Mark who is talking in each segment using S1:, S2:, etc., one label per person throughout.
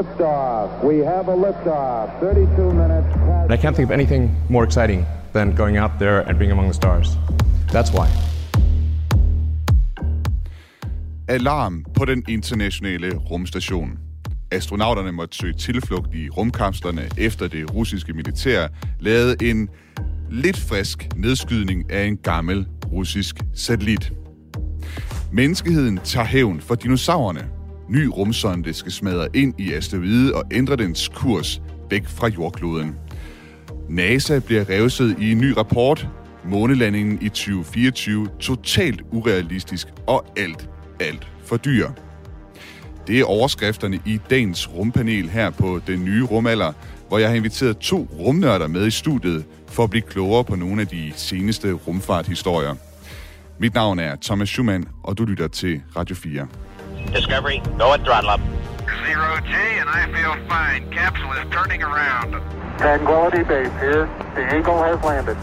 S1: Liftoff. We have a liftoff. 32 minutes past.
S2: And I can't think of anything more exciting than going out there and being among the stars. That's why.
S3: Alarm på den internationale rumstation. Astronauterne måtte søge tilflugt i rumkapslerne efter det russiske militær lavede en lidt frisk nedskydning af en gammel russisk satellit. Menneskeheden tager hævn for dinosaurerne. Ny rumsonde skal smadre ind i asteroide og ændre dens kurs væk fra jordkloden. NASA bliver revset i en ny rapport. Månelandingen i 2024 totalt urealistisk og alt, alt for dyr. Det er overskrifterne i dagens rumpanel her på Den Nye Rumalder, hvor jeg har inviteret to rumnørder med i studiet for at blive klogere på nogle af de seneste rumfarthistorier. Mit navn er Thomas Schumann, og du lytter til Radio 4.
S4: Discovery, go at throttle up.
S5: Zero G, and I feel fine. Capsule is turning around.
S1: Tranquility Base here. The Eagle has landed.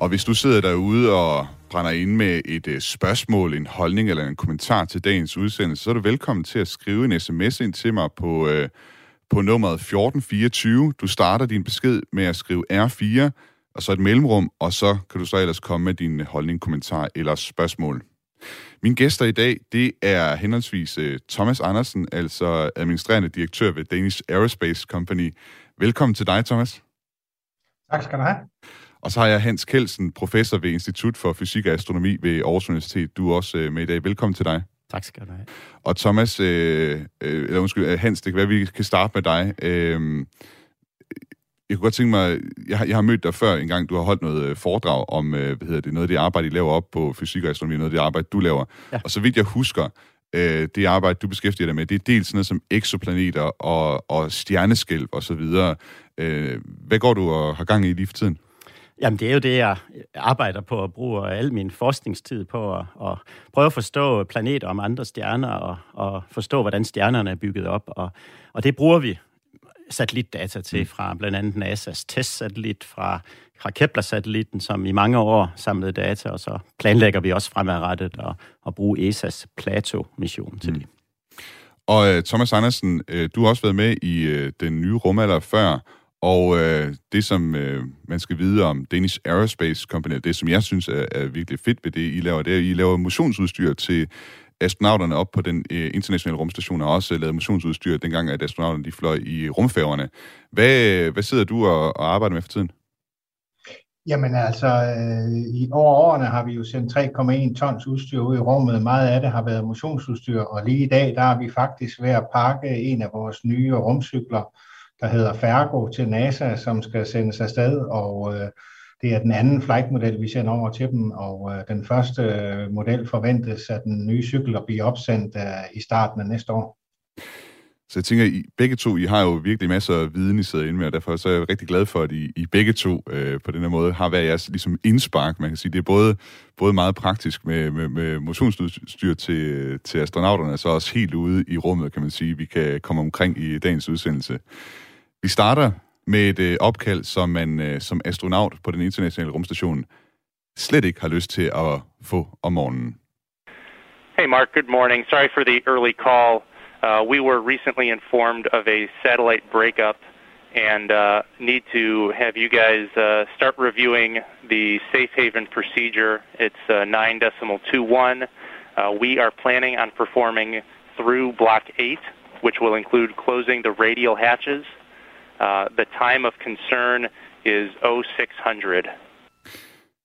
S3: Og hvis du sidder derude og brænder ind med et uh, spørgsmål, en holdning eller en kommentar til dagens udsendelse, så er du velkommen til at skrive en sms ind til mig på, uh, på nummeret 1424. Du starter din besked med at skrive R4, og så et mellemrum, og så kan du så ellers komme med din holdning, kommentar eller spørgsmål. Mine gæster i dag, det er henholdsvis uh, Thomas Andersen, altså administrerende direktør ved Danish Aerospace Company. Velkommen til dig, Thomas.
S6: Tak skal du have.
S3: Og så har jeg Hans Kelsen, professor ved Institut for Fysik og Astronomi ved Aarhus Universitet. Du er også øh, med i dag. Velkommen til dig.
S7: Tak skal du have.
S3: Og Thomas, øh, øh, eller undskyld, øh, Hans, det kan være, vi kan starte med dig. Øh, jeg kunne godt tænke mig, jeg har, jeg har mødt dig før en gang, du har holdt noget øh, foredrag om, øh, hvad hedder det, noget af det arbejde, I laver op på fysik og astronomi, noget af det arbejde, du laver.
S7: Ja.
S3: Og så vidt jeg husker, øh, det arbejde, du beskæftiger dig med, det er dels sådan noget som exoplaneter og, og stjerneskælv og så videre. Øh, hvad går du og har gang i lige for tiden?
S7: Jamen, det er jo det, jeg arbejder på at bruge al min forskningstid på at, at prøve at forstå planeter om andre stjerner og, og forstå, hvordan stjernerne er bygget op. Og, og det bruger vi satellitdata til fra blandt andet NASA's testsatellit, fra, fra Kepler-satellitten, som i mange år samlede data, og så planlægger vi også fremadrettet at, at bruge ESA's Plato-mission til det.
S3: Og øh, Thomas Andersen, øh, du har også været med i øh, den nye rumalder før, og øh, det, som øh, man skal vide om Danish Aerospace Company, det som jeg synes er, er virkelig fedt ved det, I laver, det er, at I laver motionsudstyr til astronauterne op på den øh, internationale rumstation, og også lavet motionsudstyr dengang, at astronauterne de fløj i rumfærgerne. Hvad, hvad sidder du og, og arbejder med for tiden?
S6: Jamen altså, øh, i over årene har vi jo sendt 3,1 tons udstyr ud i rummet. Meget af det har været motionsudstyr, og lige i dag, der er vi faktisk ved at pakke en af vores nye rumcykler, der hedder Fergo til NASA, som skal sendes afsted, og øh, det er den anden flightmodel, vi sender over til dem, og øh, den første øh, model forventes, at den nye cykel at blive opsendt øh, i starten af næste år.
S3: Så jeg tænker, I begge to, I har jo virkelig masser af viden, I sidder inde med, og derfor så er jeg rigtig glad for, at I, I begge to øh, på den her måde har været jeres ligesom indspark. Man kan sige, det er både, både meget praktisk med, med, med motionsudstyr til, til astronauterne, og så også helt ude i rummet, kan man sige, vi kan komme omkring i dagens udsendelse. Vi starter med et øh, opkald, som man øh, som astronaut på den internationale rumstation slet ikke har lyst til at få om morgenen.
S8: Hey, Mark. Good morning. Sorry for the early call. Uh, we were recently informed of a satellite breakup and uh, need to have you guys uh, start reviewing the safe haven procedure. It's uh, 9 decimal 21. Uh, we are planning on performing through Block 8, which will include closing the radial hatches. Uh, the time of concern is 0600.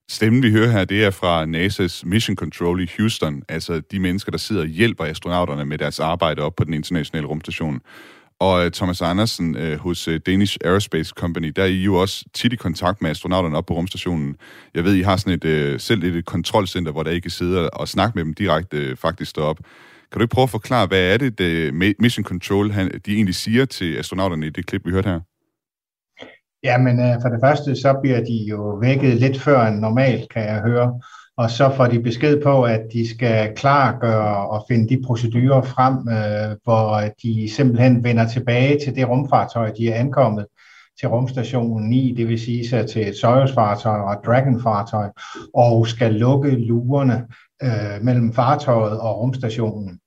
S3: Stemmen, vi hører her, det er fra NASA's Mission Control i Houston, altså de mennesker, der sidder og hjælper astronauterne med deres arbejde op på den internationale rumstation. Og øh, Thomas Andersen øh, hos øh, Danish Aerospace Company, der er I jo også tit i kontakt med astronauterne op på rumstationen. Jeg ved, I har sådan et, selv et, et kontrolcenter, hvor der I kan sidde og snakke med dem direkte faktisk deroppe. Kan du ikke prøve at forklare, hvad er det, øh, det Mission Control han, de egentlig siger til astronauterne i det klip, vi hørte her?
S6: Jamen øh, for det første, så bliver de jo vækket lidt før end normalt, kan jeg høre. Og så får de besked på, at de skal klargøre og finde de procedurer frem, øh, hvor de simpelthen vender tilbage til det rumfartøj, de er ankommet til rumstationen 9, det vil sige sig til et Soyuz-fartøj og et Dragon-fartøj, og skal lukke lurerne øh, mellem fartøjet og rumstationen.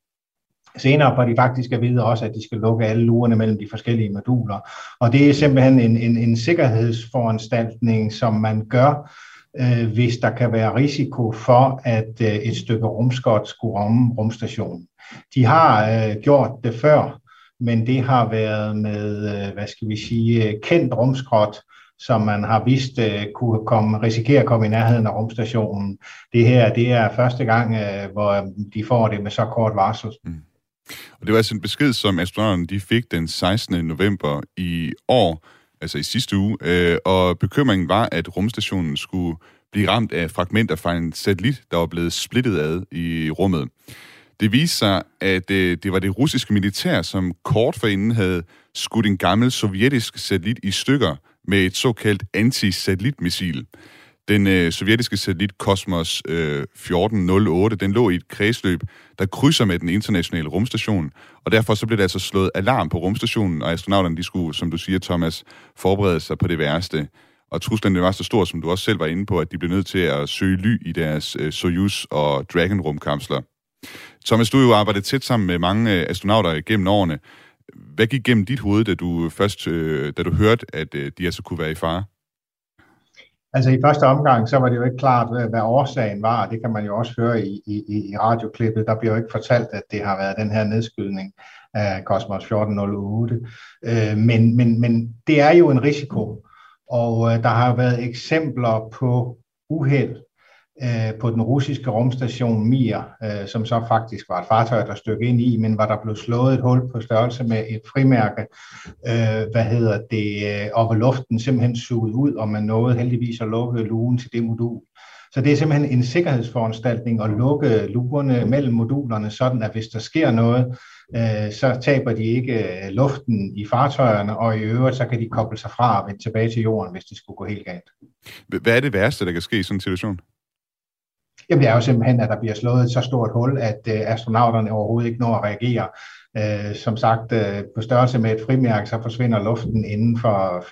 S6: Senere får de faktisk at vide også, at de skal lukke alle lurerne mellem de forskellige moduler. Og det er simpelthen en, en, en sikkerhedsforanstaltning, som man gør, øh, hvis der kan være risiko for, at øh, et stykke rumskot skulle ramme rumstationen. De har øh, gjort det før, men det har været med, øh, hvad skal vi sige, øh, kendt rumskrot, som man har vist øh, kunne komme, risikere at komme i nærheden af rumstationen. Det her, det er første gang, hvor de får det med så kort varsel. Mm.
S3: Og det var altså en besked, som astronauterne de fik den 16. november i år, altså i sidste uge, øh, og bekymringen var, at rumstationen skulle blive ramt af fragmenter fra en satellit, der var blevet splittet ad i rummet. Det viste sig, at øh, det var det russiske militær, som kort forinden havde skudt en gammel sovjetisk satellit i stykker med et såkaldt anti-satellitmissil. Den øh, sovjetiske satellit Cosmos øh, 1408, den lå i et kredsløb, der krydser med den internationale rumstation, og derfor så blev der altså slået alarm på rumstationen, og astronauterne, de skulle, som du siger, Thomas, forberede sig på det værste. Og truslen var så stor, som du også selv var inde på, at de blev nødt til at søge ly i deres øh, Soyuz og Dragon-rumkapsler. Thomas, du har jo arbejdet tæt sammen med mange øh, astronauter gennem årene. Hvad gik gennem dit hoved, da du øh, først øh, da du hørte, at de altså kunne være i fare?
S6: Altså i første omgang, så var det jo ikke klart, hvad, årsagen var, og det kan man jo også høre i, i, i radioklippet. Der bliver jo ikke fortalt, at det har været den her nedskydning af Cosmos 1408. Øh, men, men, men det er jo en risiko, og øh, der har været eksempler på uheld øh, på den russiske rumstation Mir, øh, som så faktisk var et fartøj, der stødte ind i, men var der blev slået et hul på størrelse med et frimærke, øh, hvad hedder det, øh, og hvor luften simpelthen suget ud, og man nåede heldigvis at lukke lugen til det modul. Så det er simpelthen en sikkerhedsforanstaltning at lukke lugerne mellem modulerne, sådan at hvis der sker noget, øh, så taber de ikke øh, luften i fartøjerne, og i øvrigt så kan de koble sig fra og vende tilbage til jorden, hvis det skulle gå helt galt.
S3: Hvad er det værste, der kan ske i sådan en situation?
S6: Jamen det er jo simpelthen, at der bliver slået et så stort hul, at øh, astronauterne overhovedet ikke når at reagere. Øh, som sagt, øh, på størrelse med et frimærke, så forsvinder luften inden for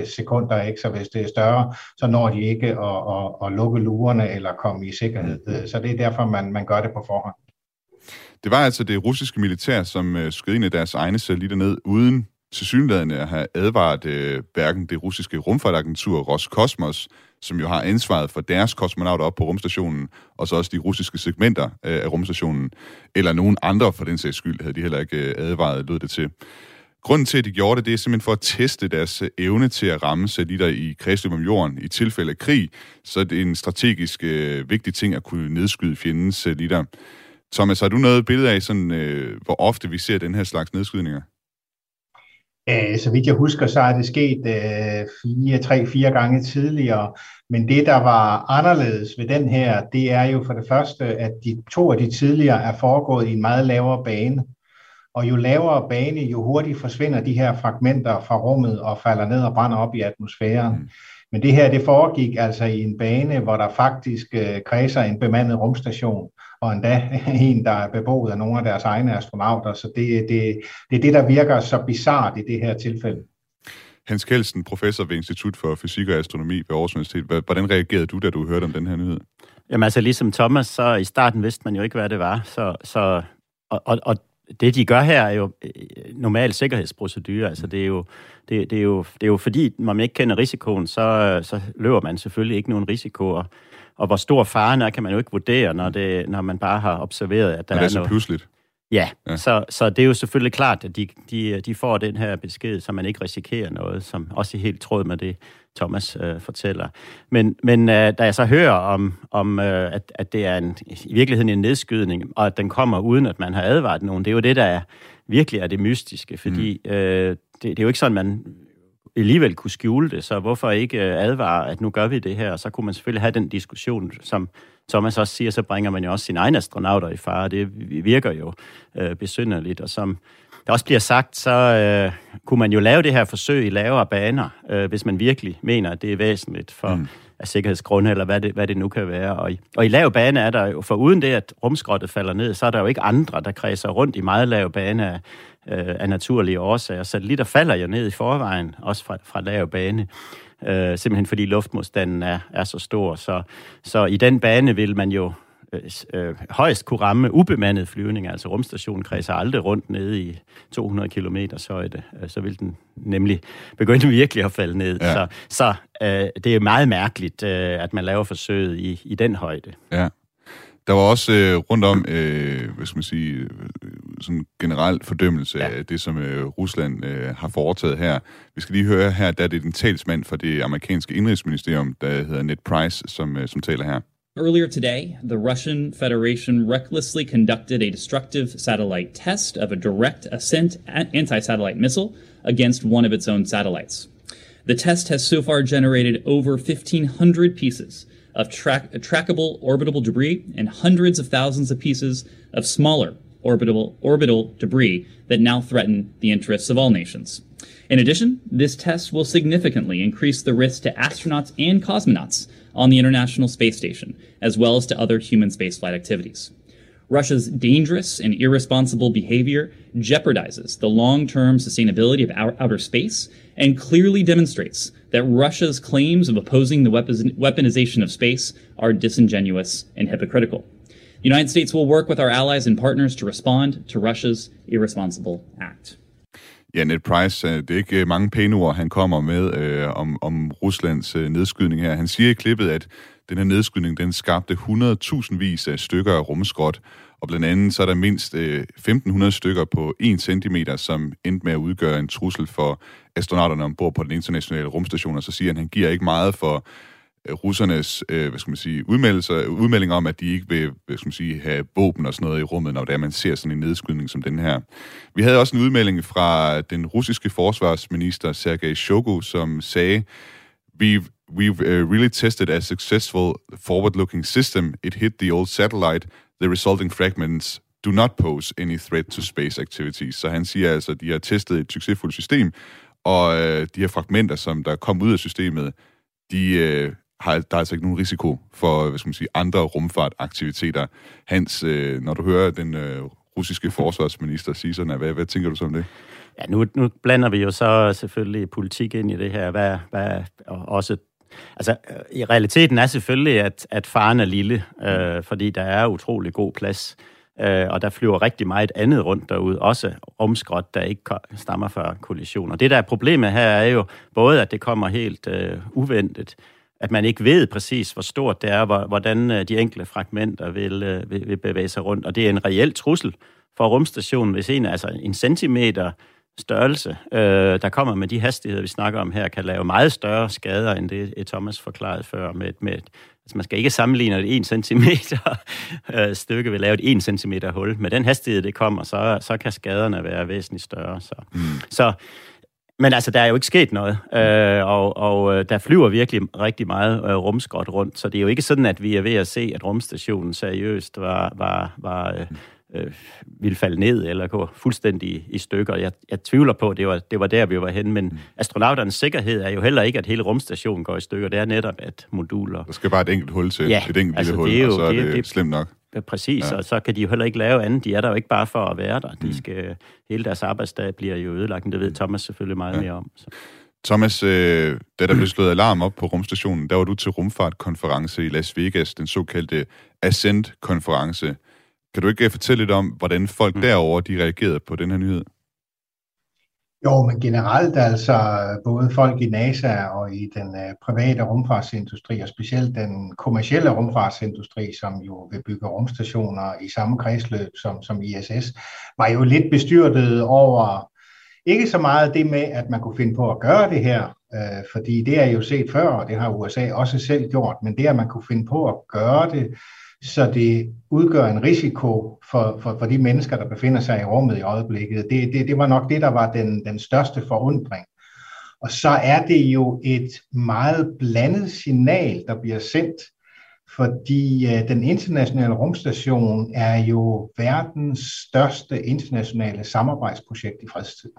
S6: 5-10 sekunder, ikke? så hvis det er større, så når de ikke at, at, at lukke lurerne eller komme i sikkerhed. Mm. Så det er derfor, man, man gør det på forhånd.
S3: Det var altså det russiske militær, som øh, skød ind i deres egne satellitter ned, uden til synligheden at have advaret øh, hverken det russiske rumfartagentur Roskosmos, som jo har ansvaret for deres kosmonauter op på rumstationen, og så også de russiske segmenter øh, af rumstationen, eller nogen andre for den sags skyld, havde de heller ikke øh, advaret, lød det til. Grunden til, at de gjorde det, det er simpelthen for at teste deres øh, evne til at ramme satellitter i kredsløb om jorden i tilfælde af krig, så det er en strategisk øh, vigtig ting at kunne nedskyde fjendens øh, satellitter. Thomas, har du noget billede af, sådan, øh, hvor ofte vi ser den her slags nedskydninger?
S6: Øh, så vidt jeg husker, så er det sket øh, fire, tre, fire gange tidligere. Men det, der var anderledes ved den her, det er jo for det første, at de to af de tidligere er foregået i en meget lavere bane. Og jo lavere bane, jo hurtigt forsvinder de her fragmenter fra rummet og falder ned og brænder op i atmosfæren. Mm. Men det her, det foregik altså i en bane, hvor der faktisk øh, kredser en bemandet rumstation og endda en, der er beboet af nogle af deres egne astronauter. Så det, det, det er det, der virker så bizart i det her tilfælde.
S3: Hans Kelsen, professor ved Institut for Fysik og Astronomi ved Aarhus Universitet. Hvordan reagerede du, da du hørte om den her nyhed?
S7: Jamen altså, ligesom Thomas, så i starten vidste man jo ikke, hvad det var. Så, så, og, og, og det, de gør her, er jo øh, normal sikkerhedsprocedure. Altså, det er jo, det, det er jo, det er jo fordi, man ikke kender risikoen, så, så løber man selvfølgelig ikke nogen risiko. Og, hvor stor faren er, kan man jo ikke vurdere, når, det, når man bare har observeret, at der
S3: og
S7: det er,
S3: er så
S7: noget.
S3: pludseligt.
S7: Ja, ja. Så, så det er jo selvfølgelig klart, at de, de, de får den her besked, så man ikke risikerer noget, som også er helt tråd med det, Thomas øh, fortæller. Men, men øh, da jeg så hører om, om øh, at, at det er en, i virkeligheden en nedskydning, og at den kommer uden, at man har advaret nogen, det er jo det, der er, virkelig er det mystiske, fordi mm. øh, det, det er jo ikke sådan, man alligevel kunne skjule det, så hvorfor ikke øh, advare, at nu gør vi det her? Så kunne man selvfølgelig have den diskussion, som Thomas også siger, så bringer man jo også sine egne astronauter i fare. Det virker jo øh, besynderligt, og som der også bliver sagt, så øh, kunne man jo lave det her forsøg i lavere baner, øh, hvis man virkelig mener, at det er væsentligt for, mm af sikkerhedsgrunde, eller hvad det, hvad det nu kan være. Og i, og i lav bane er der jo, for uden det, at rumskrottet falder ned, så er der jo ikke andre, der kredser rundt i meget lav bane af, øh, af naturlige årsager. Satellitter falder jo ned i forvejen, også fra, fra lav bane øh, simpelthen fordi luftmodstanden er, er så stor. Så, så i den bane vil man jo øh, øh, højst kunne ramme ubemandede flyvninger, altså rumstationen kredser aldrig rundt nede i 200 km højde, øh, så vil den nemlig begynde virkelig at falde ned. Ja. Så, så øh, det er meget mærkeligt, øh, at man laver forsøget i, i den højde.
S3: Ja. Der var også øh, rundt om, øh, hvad skal man sige, øh, sådan en generel fordømmelse ja. af det, som øh, Rusland øh, har foretaget her. Vi skal lige høre her, der er det den talsmand for det amerikanske indrigsministerium, der hedder Ned Price, som, øh, som taler her.
S9: Earlier today, the Russian Federation recklessly conducted a destructive satellite test of a direct ascent anti satellite missile against one of its own satellites. The test has so far generated over 1,500 pieces of track- trackable orbitable debris and hundreds of thousands of pieces of smaller orbital, orbital debris that now threaten the interests of all nations. In addition, this test will significantly increase the risk to astronauts and cosmonauts on the International Space Station, as well as to other human spaceflight activities. Russia's dangerous and irresponsible behavior jeopardizes the long term sustainability of outer space and clearly demonstrates that Russia's claims of opposing the weaponization of space are disingenuous and hypocritical. The United States will work with our allies and partners to respond to Russia's irresponsible act.
S3: Ja, Ned Price, øh, det er ikke øh, mange pæne ord, han kommer med øh, om, om Ruslands øh, nedskydning her. Han siger i klippet, at den her nedskydning, den skabte 100.000 vis af stykker af rumskrot, og blandt andet så er der mindst øh, 1.500 stykker på 1 cm, som endte med at udgøre en trussel for astronauterne ombord på den internationale rumstation, og så siger han, at han giver ikke meget for Øh, russernes øh, hvad skal man sige, udmeldelser, udmeldinger om, at de ikke vil hvad skal man sige, have våben og sådan noget i rummet, når det er, man ser sådan en nedskydning som den her. Vi havde også en udmelding fra den russiske forsvarsminister Sergej Shogu, som sagde, We've we've uh, really tested a successful forward-looking system. It hit the old satellite. The resulting fragments do not pose any threat to space activities. Så han siger altså, at de har testet et succesfuldt system, og øh, de her fragmenter, som der kom ud af systemet, de øh, har, der er altså ikke nogen risiko for hvad skal man sige, andre rumfartaktiviteter. Hans, øh, når du hører den øh, russiske forsvarsminister sige sådan, hvad, hvad tænker du så om det?
S7: Ja, nu, nu blander vi jo så selvfølgelig politik ind i det her, hvad, hvad også Altså, i realiteten er selvfølgelig, at, at faren er lille, øh, fordi der er utrolig god plads, øh, og der flyver rigtig meget andet rundt derude, også rumskrot, der ikke stammer fra kollisioner. Det, der er problemet her, er jo både, at det kommer helt øh, uventet, at man ikke ved præcis, hvor stort det er, hvordan øh, de enkelte fragmenter vil, øh, vil, vil bevæge sig rundt, og det er en reel trussel for rumstationen, hvis en, altså en centimeter størrelse, øh, der kommer med de hastigheder, vi snakker om her, kan lave meget større skader, end det Thomas forklarede før. Med, med, altså man skal ikke sammenligne et 1 cm øh, stykke vil lave et 1 cm hul. Med den hastighed, det kommer, så, så kan skaderne være væsentligt større. Så, mm. så men altså, der er jo ikke sket noget, øh, og, og øh, der flyver virkelig rigtig meget øh, rumskrot rundt, så det er jo ikke sådan, at vi er ved at se, at rumstationen seriøst var, var, var øh, øh, ville falde ned eller gå fuldstændig i stykker. Jeg, jeg tvivler på, at det var, det var der, vi var henne, men mm. astronauternes sikkerhed er jo heller ikke, at hele rumstationen går i stykker. Det er netop, at moduler...
S3: Der skal bare et enkelt hul til, ja, et enkelt altså, lille hul, det er jo, og så er det, det, det slemt nok.
S7: Præcis, ja. og så kan de jo heller ikke lave andet. De er der jo ikke bare for at være der. De mm. skal, hele deres arbejdsdag bliver jo ødelagt, men det ved Thomas selvfølgelig meget ja. mere om. Så.
S3: Thomas, øh, da der blev slået alarm op på rumstationen, der var du til rumfartkonference i Las Vegas, den såkaldte Ascent-konference. Kan du ikke fortælle lidt om, hvordan folk mm. derover de reagerede på den her nyhed?
S6: Jo, men generelt altså både folk i NASA og i den uh, private rumfartsindustri, og specielt den kommercielle rumfartsindustri, som jo vil bygge rumstationer i samme kredsløb som, som ISS, var jo lidt bestyrtet over ikke så meget det med, at man kunne finde på at gøre det her, uh, fordi det er jo set før, og det har USA også selv gjort, men det, at man kunne finde på at gøre det, så det udgør en risiko for, for, for de mennesker, der befinder sig i rummet i øjeblikket. Det, det, det var nok det, der var den, den største forundring. Og så er det jo et meget blandet signal, der bliver sendt, fordi uh, den internationale rumstation er jo verdens største internationale samarbejdsprojekt i fredstid.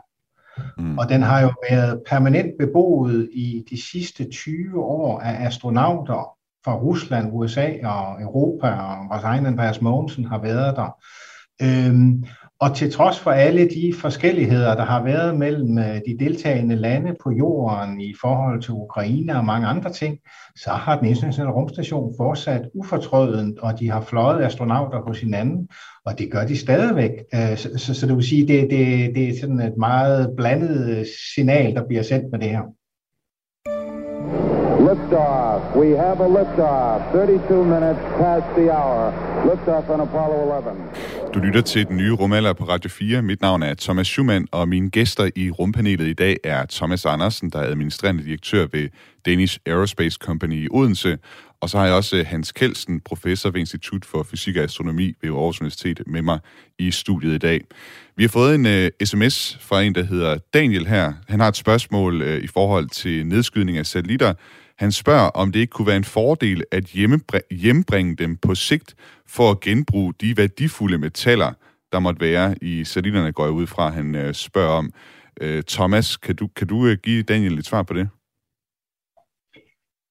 S6: Mm. Og den har jo været permanent beboet i de sidste 20 år af astronauter fra Rusland, USA og Europa, og vores egen Andreas Mogensen har været der. Øhm, og til trods for alle de forskelligheder, der har været mellem øh, de deltagende lande på jorden i forhold til Ukraine og mange andre ting, så har den internationale rumstation fortsat ufortrødent, og de har fløjet astronauter hos hinanden, og det gør de stadigvæk. Øh, så, så, så det vil sige, det, det, det er sådan et meget blandet øh, signal, der bliver sendt med det her.
S1: Liftoff. We have a liftoff. 32 minutes past the hour. Liftoff on Apollo 11.
S3: Du lytter til den nye rumalder på Radio 4. Mit navn er Thomas Schumann, og mine gæster i rumpanelet i dag er Thomas Andersen, der er administrerende direktør ved Danish Aerospace Company i Odense, og så har jeg også eh, Hans Kelsen, professor ved Institut for Fysik og Astronomi ved Aarhus Universitet, med mig i studiet i dag. Vi har fået en eh, uh, sms fra en, der hedder Daniel her. Han har et spørgsmål uh, i forhold til nedskydning af satellitter, han spørger, om det ikke kunne være en fordel at hjembringe dem på sigt for at genbruge de værdifulde metaller, der måtte være i satellitterne, går jeg ud fra, han øh, spørger om. Øh, Thomas, kan du, kan du øh, give Daniel et svar på det?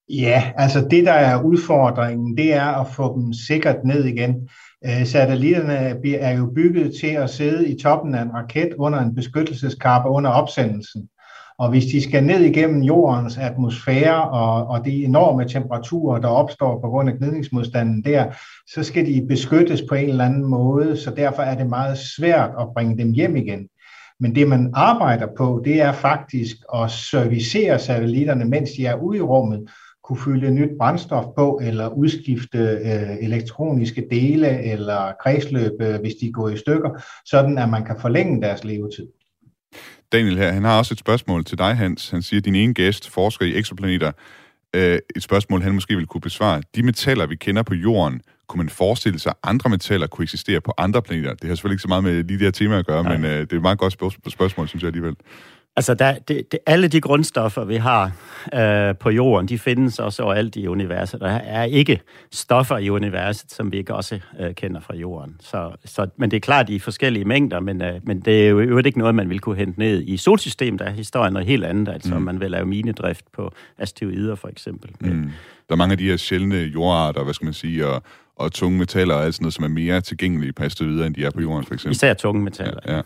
S6: Ja, altså det, der er udfordringen, det er at få dem sikkert ned igen. Øh, satellitterne er jo bygget til at sidde i toppen af en raket under en beskyttelseskappe under opsendelsen. Og hvis de skal ned igennem jordens atmosfære og, og de enorme temperaturer, der opstår på grund af gnidningsmodstanden der, så skal de beskyttes på en eller anden måde, så derfor er det meget svært at bringe dem hjem igen. Men det, man arbejder på, det er faktisk at servicere satellitterne, mens de er ude i rummet, kunne fylde nyt brændstof på, eller udskifte øh, elektroniske dele eller kredsløb, øh, hvis de går i stykker, sådan at man kan forlænge deres levetid.
S3: Daniel her, han har også et spørgsmål til dig, Hans. Han siger, at din ene gæst forsker i eksoplaneter. Øh, et spørgsmål, han måske vil kunne besvare. De metaller, vi kender på jorden, kunne man forestille sig, at andre metaller kunne eksistere på andre planeter? Det har selvfølgelig ikke så meget med lige det her tema at gøre, Nej. men øh, det er et meget godt spørgsmål, synes jeg alligevel.
S7: Altså, der, det, det, alle de grundstoffer, vi har øh, på jorden, de findes også overalt i universet. Der er ikke stoffer i universet, som vi ikke også øh, kender fra jorden. Så, så, men det er klart i forskellige mængder, men, øh, men det er jo ikke noget, man vil kunne hente ned i solsystemet. Der er historien noget helt andet. Altså, mm. man vil lave minedrift på asteroider, for eksempel. Mm.
S3: Der er mange af de her sjældne jordarter, hvad skal man sige, og, og tunge metaller og alt sådan noget, som er mere tilgængelige på asteroider, end de er på jorden, for eksempel.
S7: Især tunge metaller. Ja, ja.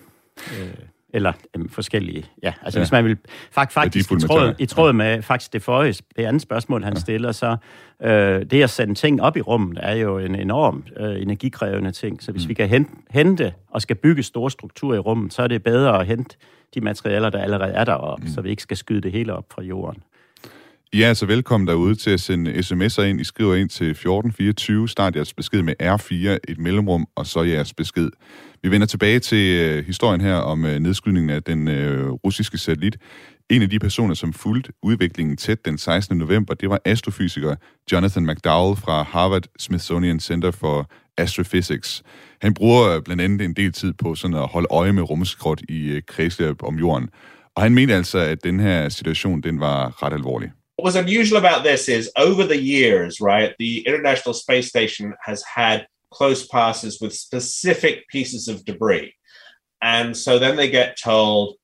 S7: Øh, eller øhm, forskellige, ja, altså ja. hvis man vil, fakt, faktisk i tråd, i tråd med faktisk det forrige, det andet spørgsmål, han ja. stiller, så øh, det at sende ting op i rummet er jo en enorm øh, energikrævende ting, så hvis mm. vi kan hente, hente og skal bygge store strukturer i rummet, så er det bedre at hente de materialer, der allerede er deroppe, mm. så vi ikke skal skyde det hele op fra jorden.
S3: I er altså velkommen derude til at sende sms'er ind. I skriver ind til 1424, start jeres besked med R4, et mellemrum, og så jeres besked. Vi vender tilbage til øh, historien her om øh, nedskydningen af den øh, russiske satellit. En af de personer, som fulgte udviklingen tæt den 16. november, det var astrofysiker Jonathan McDowell fra Harvard Smithsonian Center for Astrophysics. Han bruger øh, blandt andet en del tid på sådan at holde øje med rumskrot i øh, kredsløb om jorden. Og han mente altså, at den her situation, den var ret alvorlig.
S10: What was unusual about this is over the years, right, the International Space Station has had close passes with specific pieces of debris. And so then they get told,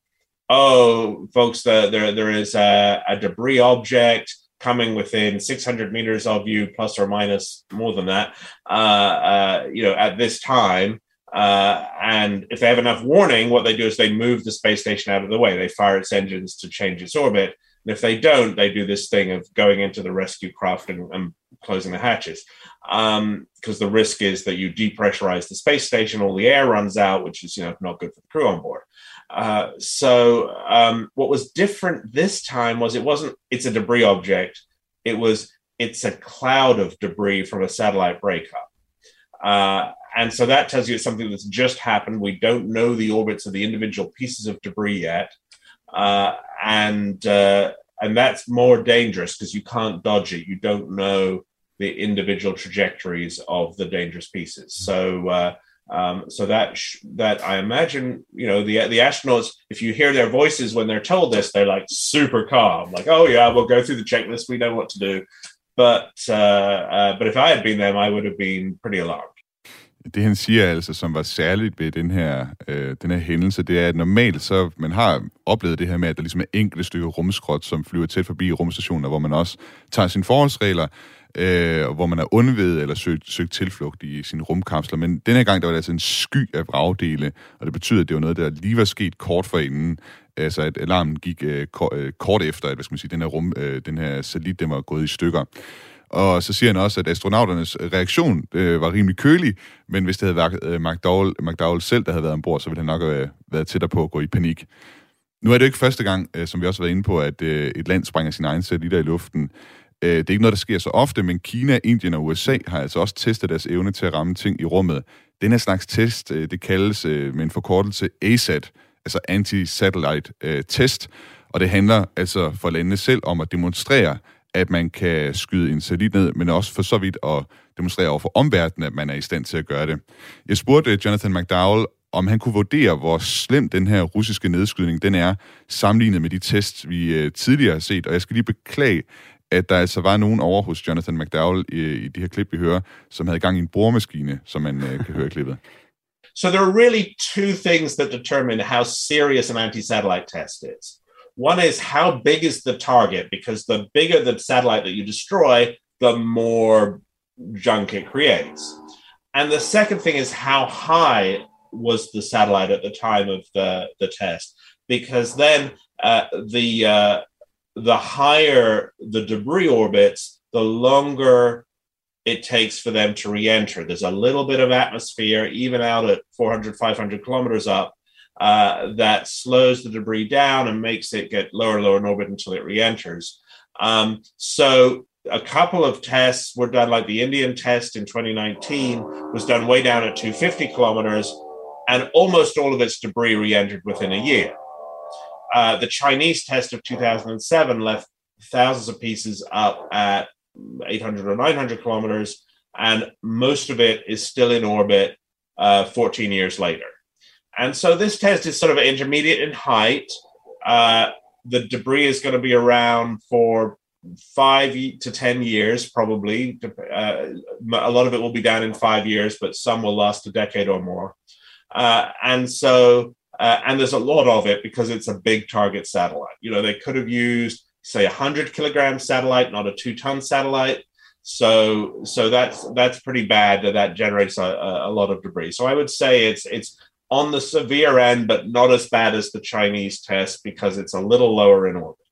S10: oh, folks, the, there, there is a, a debris object coming within 600 meters of you, plus or minus more than that, uh, uh, you know, at this time. Uh, and if they have enough warning, what they do is they move the space station out of the way. They fire its engines to change its orbit. And if they don't, they do this thing of going into the rescue craft and, and closing the hatches. Because um, the risk is that you depressurize the space station, all the air runs out, which is you know not good for the crew on board. Uh, so um, what was different this time was it wasn't it's a debris object. It was it's a cloud of debris from a satellite breakup. Uh, and so that tells you it's something that's just happened. We don't know the orbits of the individual pieces of debris yet. Uh, and uh, and that's more dangerous because you can't dodge it. You don't know the individual trajectories of the dangerous pieces. So uh, um, so that sh- that I imagine you know the the astronauts if you hear their voices when they're told this they're like super calm like oh yeah we'll go through the checklist we know what to do but uh, uh, but if I had been them I would have been pretty alarmed.
S3: Det han siger altså, som var særligt ved den her, øh, den her hændelse, det er, at normalt så man har oplevet det her med, at der ligesom er enkelte stykker rumskrot, som flyver tæt forbi rumstationer, hvor man også tager sine forholdsregler, øh, hvor man er undvedet eller søgt, søgt tilflugt i sine rumkapsler. Men den her gang, der var det altså en sky af vragdele, og det betyder, at det var noget, der lige var sket kort forinden, altså at alarmen gik øh, kort, øh, kort efter, at hvad skal man sige, den her, rum, øh, den her satellit, den var gået i stykker. Og så siger han også, at astronauternes reaktion øh, var rimelig kølig, men hvis det havde været øh, McDowell, McDowell selv, der havde været ombord, så ville han nok have øh, været tættere på at gå i panik. Nu er det jo ikke første gang, øh, som vi også har været inde på, at øh, et land springer sin egen satellitter i luften. Øh, det er ikke noget, der sker så ofte, men Kina, Indien og USA har altså også testet deres evne til at ramme ting i rummet. Den her slags test, øh, det kaldes øh, med en forkortelse ASAT, altså Anti-Satellite øh, Test, og det handler altså for landene selv om at demonstrere, at man kan skyde en satellit ned, men også for så vidt at demonstrere over for omverdenen, at man er i stand til at gøre det. Jeg spurgte eh, Jonathan McDowell, om han kunne vurdere, hvor slem den her russiske nedskydning den er, sammenlignet med de tests, vi eh, tidligere har set. Og jeg skal lige beklage, at der altså var nogen over hos Jonathan McDowell i, i de her klip, vi hører, som havde gang i en boremaskine, som man kan høre i klippet.
S10: So there are really two things that determine how serious an anti-satellite test is. One is how big is the target? Because the bigger the satellite that you destroy, the more junk it creates. And the second thing is how high was the satellite at the time of the, the test? Because then uh, the uh, the higher the debris orbits, the longer it takes for them to re-enter. There's a little bit of atmosphere, even out at 400, 500 kilometers up, uh, that slows the debris down and makes it get lower and lower in orbit until it re-enters. Um, so a couple of tests were done, like the Indian test in 2019 was done way down at 250 kilometers, and almost all of its debris re-entered within a year. Uh, the Chinese test of 2007 left thousands of pieces up at 800 or 900 kilometers, and most of it is still in orbit uh, 14 years later. And so this test is sort of intermediate in height. Uh, the debris is going to be around for five to 10 years, probably. Uh, a lot of it will be down in five years, but some will last a decade or more. Uh, and so, uh, and there's a lot of it because it's a big target satellite. You know, they could have used, say, a 100 kilogram satellite, not a two ton satellite. So, so that's that's pretty bad. That that generates a, a lot of debris. So I would say it's it's on the severe end, but not as bad as the Chinese test because it's a little lower in orbit.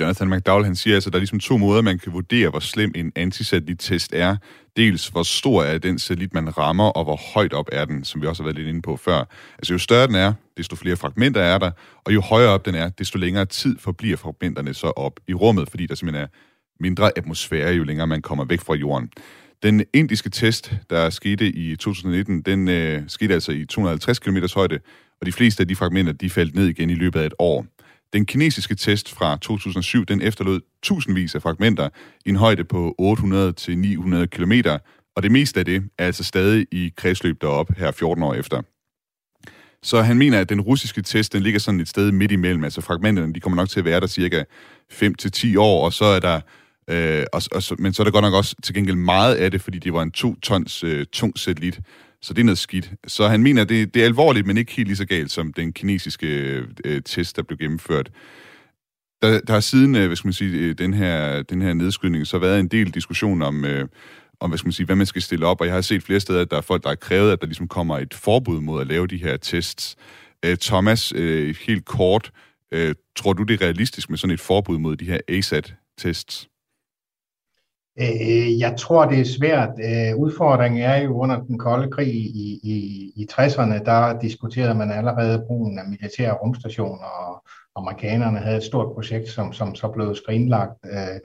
S3: Jonathan McDowell han siger altså, at der er ligesom to måder, man kan vurdere, hvor slem en antisatellittest er. Dels, hvor stor er den satellit, man rammer, og hvor højt op er den, som vi også har været lidt inde på før. Altså, jo større den er, desto flere fragmenter er der, og jo højere op den er, desto længere tid forbliver fragmenterne så op i rummet, fordi der simpelthen er mindre atmosfære, jo længere man kommer væk fra jorden. Den indiske test, der skete i 2019, den øh, skete altså i 250 km højde, og de fleste af de fragmenter, de faldt ned igen i løbet af et år. Den kinesiske test fra 2007, den efterlod tusindvis af fragmenter i en højde på 800-900 km, og det meste af det er altså stadig i kredsløb derop her 14 år efter. Så han mener, at den russiske test, den ligger sådan et sted midt imellem. Altså fragmenterne, de kommer nok til at være der cirka 5-10 år, og så er der Øh, og, og, men så er der godt nok også til gengæld meget af det, fordi det var en to tons øh, tung satellit. Så det er noget skidt. Så han mener, det, det er alvorligt, men ikke helt lige så galt som den kinesiske øh, test, der blev gennemført. Der, der har siden, øh, hvad skal man sige, øh, den her, den her nedskydning, så været en del diskussion om, øh, om hvad, skal man sige, hvad man skal stille op, og jeg har set flere steder, at der er folk, der har krævet, at der ligesom kommer et forbud mod at lave de her tests. Øh, Thomas, øh, helt kort, øh, tror du, det er realistisk med sådan et forbud mod de her ASAT-tests?
S6: Øh, jeg tror, det er svært. Øh, udfordringen er jo under den kolde krig i, i, i 60'erne, der diskuterede man allerede brugen af militære rumstationer, og amerikanerne havde et stort projekt, som, som så blev skrinlagt. Øh,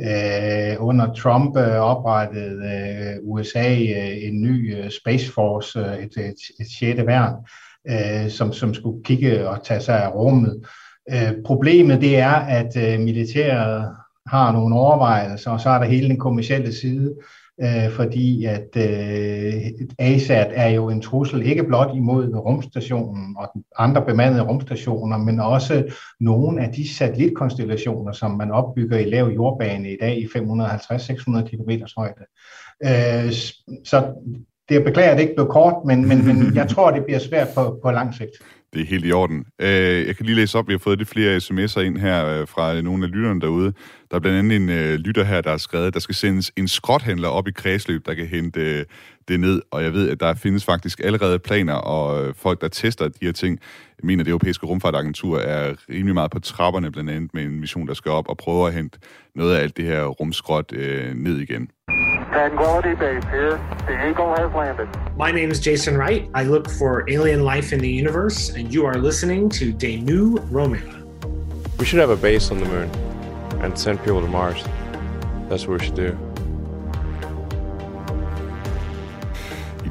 S6: øh, under Trump øh, oprettede øh, USA øh, en ny øh, Space Force, øh, et, et, et sjette værn, øh, som, som skulle kigge og tage sig af rummet. Øh, problemet det er, at øh, militæret har nogle overvejelser, og så er der hele den kommersielle side, øh, fordi at øh, ASAT er jo en trussel ikke blot imod rumstationen og andre bemandede rumstationer, men også nogle af de satellitkonstellationer, som man opbygger i lav jordbane i dag i 550-600 km højde. Øh, så det beklager, at det ikke blev kort, men, men, men jeg tror, det bliver svært på, på lang sigt.
S3: Det er helt i orden. Øh, jeg kan lige læse op, vi har fået lidt flere sms'er ind her øh, fra nogle af lytterne derude. Der er blandt andet en øh, lytter her, der har skrevet, at der skal sendes en skrothandler op i kredsløb, der kan hente det ned. Og jeg ved, at der findes faktisk allerede planer, og folk, der tester de her ting, jeg mener, det europæiske rumfartagentur er rimelig meget på trapperne, blandt andet med en mission, der skal op og prøve at hente noget af alt det her rumskrot ned igen. Tranquility Base here. The Eagle has landed.
S11: My name is Jason Wright. I look for alien life in the universe, and you are listening to Denu Romana.
S2: We should have a base on the moon and send people to Mars. That's what we should do.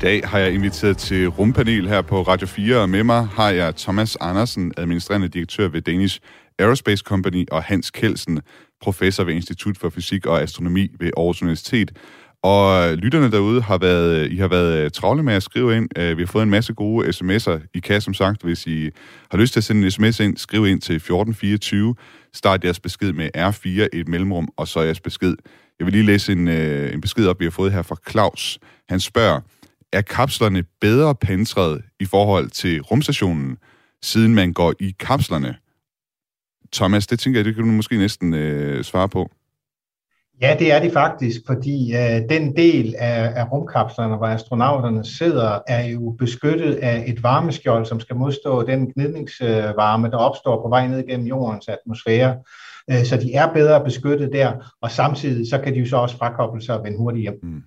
S3: Dag har jeg inviteret til rumpanel her på Radio 4, og med mig har jeg Thomas Andersen, administrerende direktør ved Danish Aerospace Company, og Hans Kelsen, professor ved Institut for Fysik og Astronomi ved Aarhus Universitet. Og lytterne derude har været, I har været øh, travle med at skrive ind. Øh, vi har fået en masse gode sms'er. I kan som sagt, hvis I har lyst til at sende en sms ind, skriv ind til 1424. Start jeres besked med R4, et mellemrum, og så jeres besked. Jeg vil lige læse en, øh, en besked op, vi har fået her fra Claus. Han spørger, er kapslerne bedre pansret i forhold til rumstationen, siden man går i kapslerne? Thomas, det tænker jeg, det kan du måske næsten øh, svare på.
S6: Ja, det er de faktisk, fordi uh, den del af, af rumkapslerne, hvor astronauterne sidder, er jo beskyttet af et varmeskjold, som skal modstå den gnidningsvarme, der opstår på vej ned gennem jordens atmosfære. Uh, så de er bedre beskyttet der, og samtidig så kan de jo så også frakoble sig og vende hurtigt hjem. Mm.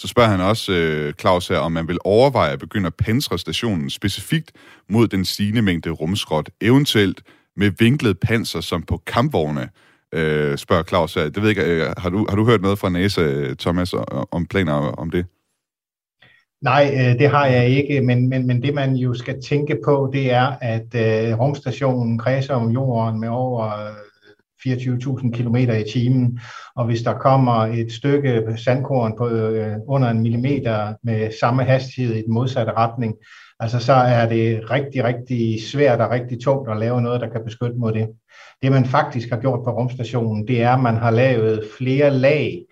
S3: Så spørger han også, uh, Claus her, om man vil overveje at begynde at pensre stationen specifikt mod den stigende mængde rumskrot, eventuelt med vinklet panser som på kampvogne, øh, spørger Claus. Det ved ikke, øh, har, du, har du hørt noget fra NASA, Thomas, om planer om det?
S6: Nej, øh, det har jeg ikke, men, men, men det man jo skal tænke på, det er, at øh, rumstationen kredser om jorden med over 24.000 km i timen, og hvis der kommer et stykke sandkorn på øh, under en millimeter med samme hastighed i den modsatte retning, altså så er det rigtig, rigtig svært og rigtig tungt at lave noget, der kan beskytte mod det. Det man faktisk har gjort på rumstationen, det er, at man har lavet flere lag,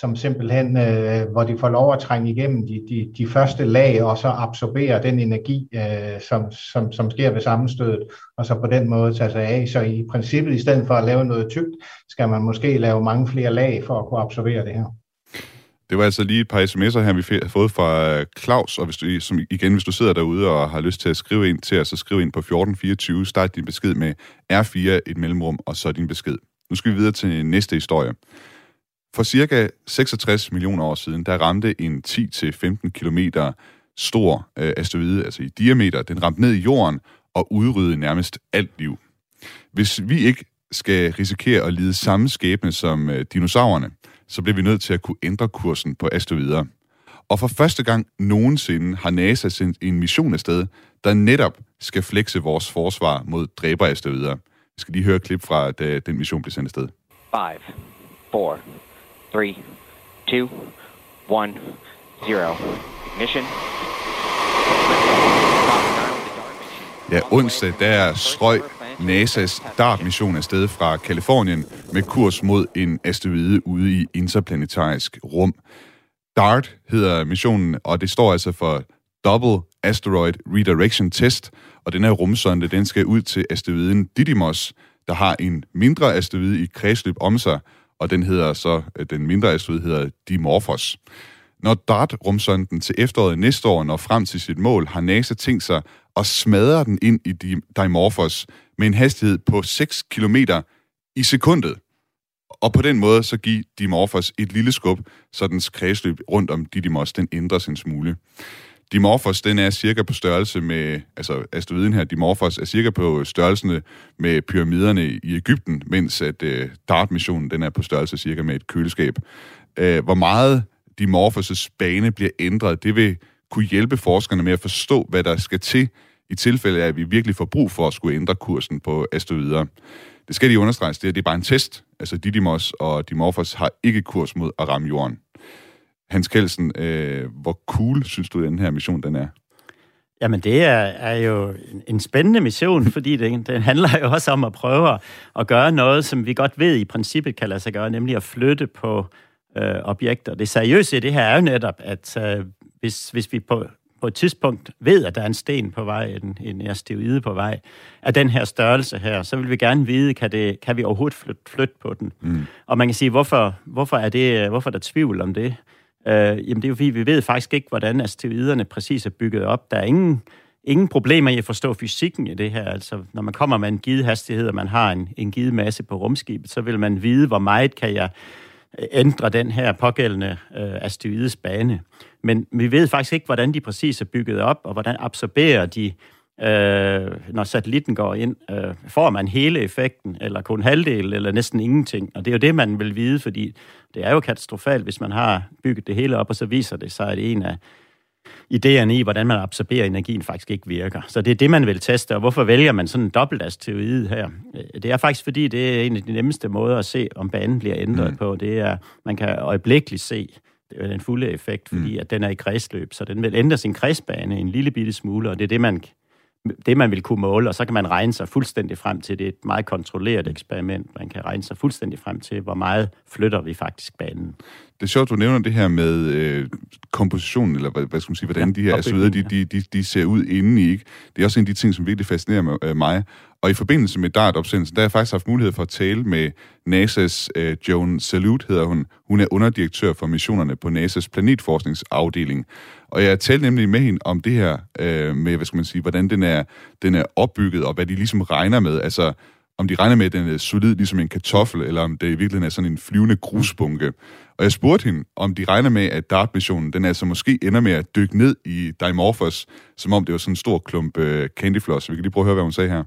S6: som simpelthen, øh, hvor de får lov at trænge igennem de, de, de første lag, og så absorbere den energi, øh, som, som, som sker ved sammenstødet, og så på den måde tage sig af. Så i princippet, i stedet for at lave noget tykt, skal man måske lave mange flere lag for at kunne absorbere det her.
S3: Det var altså lige et par sms'er her, vi har fået fra øh, Claus, og hvis du, som igen, hvis du sidder derude og har lyst til at skrive ind til os, så skriv ind på 1424, start din besked med R4, et mellemrum, og så din besked. Nu skal vi videre til næste historie. For cirka 66 millioner år siden, der ramte en 10-15 km stor øh, asteroide, altså i diameter, den ramte ned i jorden og udryddede nærmest alt liv. Hvis vi ikke skal risikere at lide samme skæbne som øh, dinosaurerne, så bliver vi nødt til at kunne ændre kursen på asteroider. Og for første gang nogensinde har NASA sendt en mission afsted, der netop skal flekse vores forsvar mod dræberasteroider. Vi skal lige høre et klip fra, da den mission blev sendt afsted. 5, 4, 3, 2, 1, 0. Ignition. Ja, onsdag der strøg NASA's DART-mission afsted fra Kalifornien med kurs mod en asteroide ude i interplanetarisk rum. DART hedder missionen, og det står altså for Double Asteroid Redirection Test, og den her rumsonde, den skal ud til asteroiden Didymos, der har en mindre asteroide i kredsløb om sig, og den hedder så, øh, den mindre asteroide hedder Dimorphos. Når DART-rumsonden til efteråret næste år når frem til sit mål, har NASA tænkt sig at smadre den ind i Dimorphos med en hastighed på 6 km i sekundet. Og på den måde så give Dimorphos et lille skub, så dens kredsløb rundt om Didymos, den ændres en smule. Dimorphos, den er cirka på størrelse med, altså asteroiden her, Dimorphos, er cirka på størrelse med pyramiderne i Ægypten, mens at øh, DART-missionen, den er på størrelse cirka med et køleskab. Øh, hvor meget Dimorphos' bane bliver ændret, det vil kunne hjælpe forskerne med at forstå, hvad der skal til i tilfælde af, at vi virkelig får brug for at skulle ændre kursen på asteroider. Det skal de understreges, det er, det er bare en test. Altså Didymos og Dimorphos har ikke kurs mod at ramme jorden. Hans Kelsen, øh, hvor cool synes du, den her mission den er?
S7: Jamen, det er, er jo en, en spændende mission, fordi det, det handler jo også om at prøve at, at gøre noget, som vi godt ved i princippet kan lade sig gøre, nemlig at flytte på øh, objekter. Det seriøse i det her er jo netop, at øh, hvis, hvis vi på, på et tidspunkt ved, at der er en sten på vej, en, en asteroide på vej, af den her størrelse her, så vil vi gerne vide, kan, det, kan vi overhovedet flytte, flytte på den? Mm. Og man kan sige, hvorfor, hvorfor, er det, hvorfor er der tvivl om det? Øh, jamen det er jo fordi, vi ved faktisk ikke, hvordan asteroiderne præcis er bygget op. Der er ingen, ingen problemer i at forstå fysikken i det her. Altså, når man kommer med en givet hastighed, og man har en, en givet masse på rumskibet, så vil man vide, hvor meget kan jeg øh, ændre den her pågældende øh, asteroides bane. Men vi ved faktisk ikke, hvordan de præcis er bygget op, og hvordan absorberer de, øh, når satellitten går ind. Øh, får man hele effekten, eller kun halvdel, eller næsten ingenting? Og det er jo det, man vil vide, fordi det er jo katastrofalt, hvis man har bygget det hele op, og så viser det sig, at en af idéerne i, hvordan man absorberer energien, faktisk ikke virker. Så det er det, man vil teste, og hvorfor vælger man sådan en dobbeltasteroide her? Det er faktisk, fordi det er en af de nemmeste måder at se, om banen bliver ændret mm. på. Det er, man kan øjeblikkeligt se den fulde effekt, fordi mm. at den er i kredsløb, så den vil ændre sin kredsbane en lille bitte smule, og det er det, man det, man vil kunne måle, og så kan man regne sig fuldstændig frem til, det er et meget kontrolleret eksperiment, man kan regne sig fuldstændig frem til, hvor meget flytter vi faktisk banen.
S3: Det er sjovt, du nævner det her med øh, kompositionen, eller hvad, hvad skal man sige, hvordan ja, de her asteroider, de, de, de, de ser ud inden i. Ikke? Det er også en af de ting, som virkelig fascinerer øh, mig. Og i forbindelse med DART-opsendelsen, der har jeg faktisk haft mulighed for at tale med NASA's øh, Joan Salute, hedder hun. Hun er underdirektør for missionerne på NASA's planetforskningsafdeling. Og jeg talte nemlig med hende om det her øh, med, hvad skal man sige, hvordan den er, den er opbygget, og hvad de ligesom regner med. Altså, om de regner med, at den er solid ligesom en kartoffel, eller om det i virkeligheden er sådan en flyvende grusbunke. Og jeg spurgte hende, om de regner med, at DART-missionen, den altså måske ender med at dykke ned i Dimorphos, som om det var sådan en stor klump uh, candyfloss. Vi kan lige prøve at høre, hvad hun sagde her.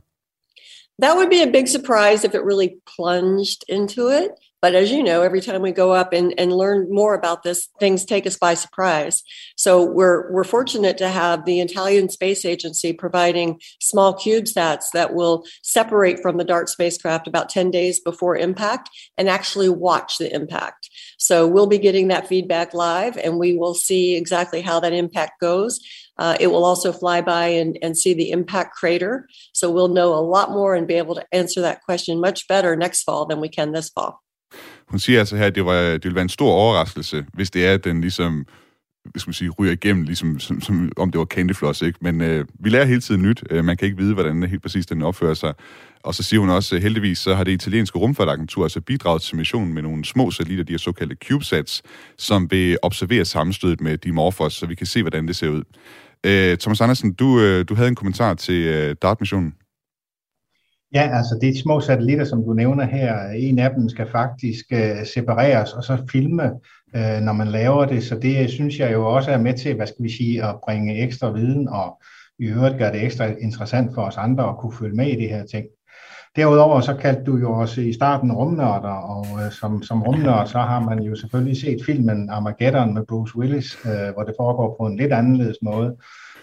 S12: That would be a big surprise if it really plunged into it. But as you know, every time we go up and, and learn more about this, things take us by surprise. So we're we're fortunate to have the Italian Space Agency providing small CubeSats that will separate from the DART spacecraft about 10 days before impact and actually watch the impact. So we'll be getting that feedback live and we will see exactly how that impact goes. Uh, it will also fly by and, and see the impact crater. So we'll know a lot more and be able to answer that question much better next fall than we can this fall.
S3: Hun siger altså her, at det, var, det ville være en stor overraskelse, hvis det er, at den ligesom hvad man sige, ryger igennem, ligesom som, som, om det var candyfloss, ikke? Men øh, vi lærer hele tiden nyt. Øh, man kan ikke vide, hvordan helt præcis den opfører sig. Og så siger hun også, at heldigvis så har det italienske rumfartagentur altså bidraget til missionen med nogle små satellitter, de her såkaldte CubeSats, som vil observere sammenstødet med Dimorphos, så vi kan se, hvordan det ser ud. Øh, Thomas Andersen, du, øh, du havde en kommentar til øh, DART-missionen.
S6: Ja, altså de små satellitter, som du nævner her, en af dem skal faktisk øh, separeres og så filme, øh, når man laver det. Så det øh, synes jeg jo også er med til, hvad skal vi sige, at bringe ekstra viden og i øvrigt gøre det ekstra interessant for os andre at kunne følge med i det her ting. Derudover så kaldte du jo også i starten rumnørder, og øh, som, som rumnørd så har man jo selvfølgelig set filmen Armageddon med Bruce Willis, øh, hvor det foregår på en lidt anderledes måde.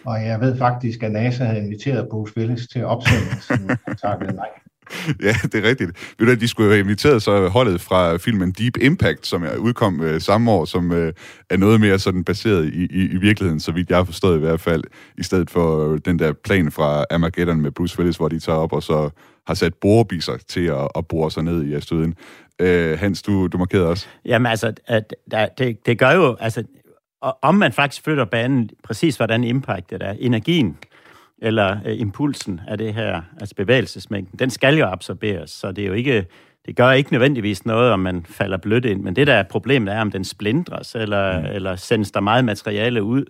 S6: Og jeg ved faktisk, at NASA havde inviteret Bruce Willis til opsendelsen, og takkede nej.
S3: Ja, det er rigtigt. Ved du, at de skulle have inviteret så holdet fra filmen Deep Impact, som udkom øh, samme år, som øh, er noget mere sådan baseret i, i, i virkeligheden, så vidt jeg har forstået i hvert fald, i stedet for den der plan fra Armageddon med Bruce Willis, hvor de tager op og så har sat borebiser til at, at bore sig ned i astøden. Øh, Hans, du, du markerede også.
S7: Jamen altså, at, at det, det gør jo, altså og om man faktisk flytter banen, præcis hvordan impactet er, energien eller øh, impulsen af det her, altså bevægelsesmængden, den skal jo absorberes, så det er jo ikke, det gør ikke nødvendigvis noget, om man falder blødt ind, men det der er problemet er, om den splindres, eller, mm. eller sendes der meget materiale ud.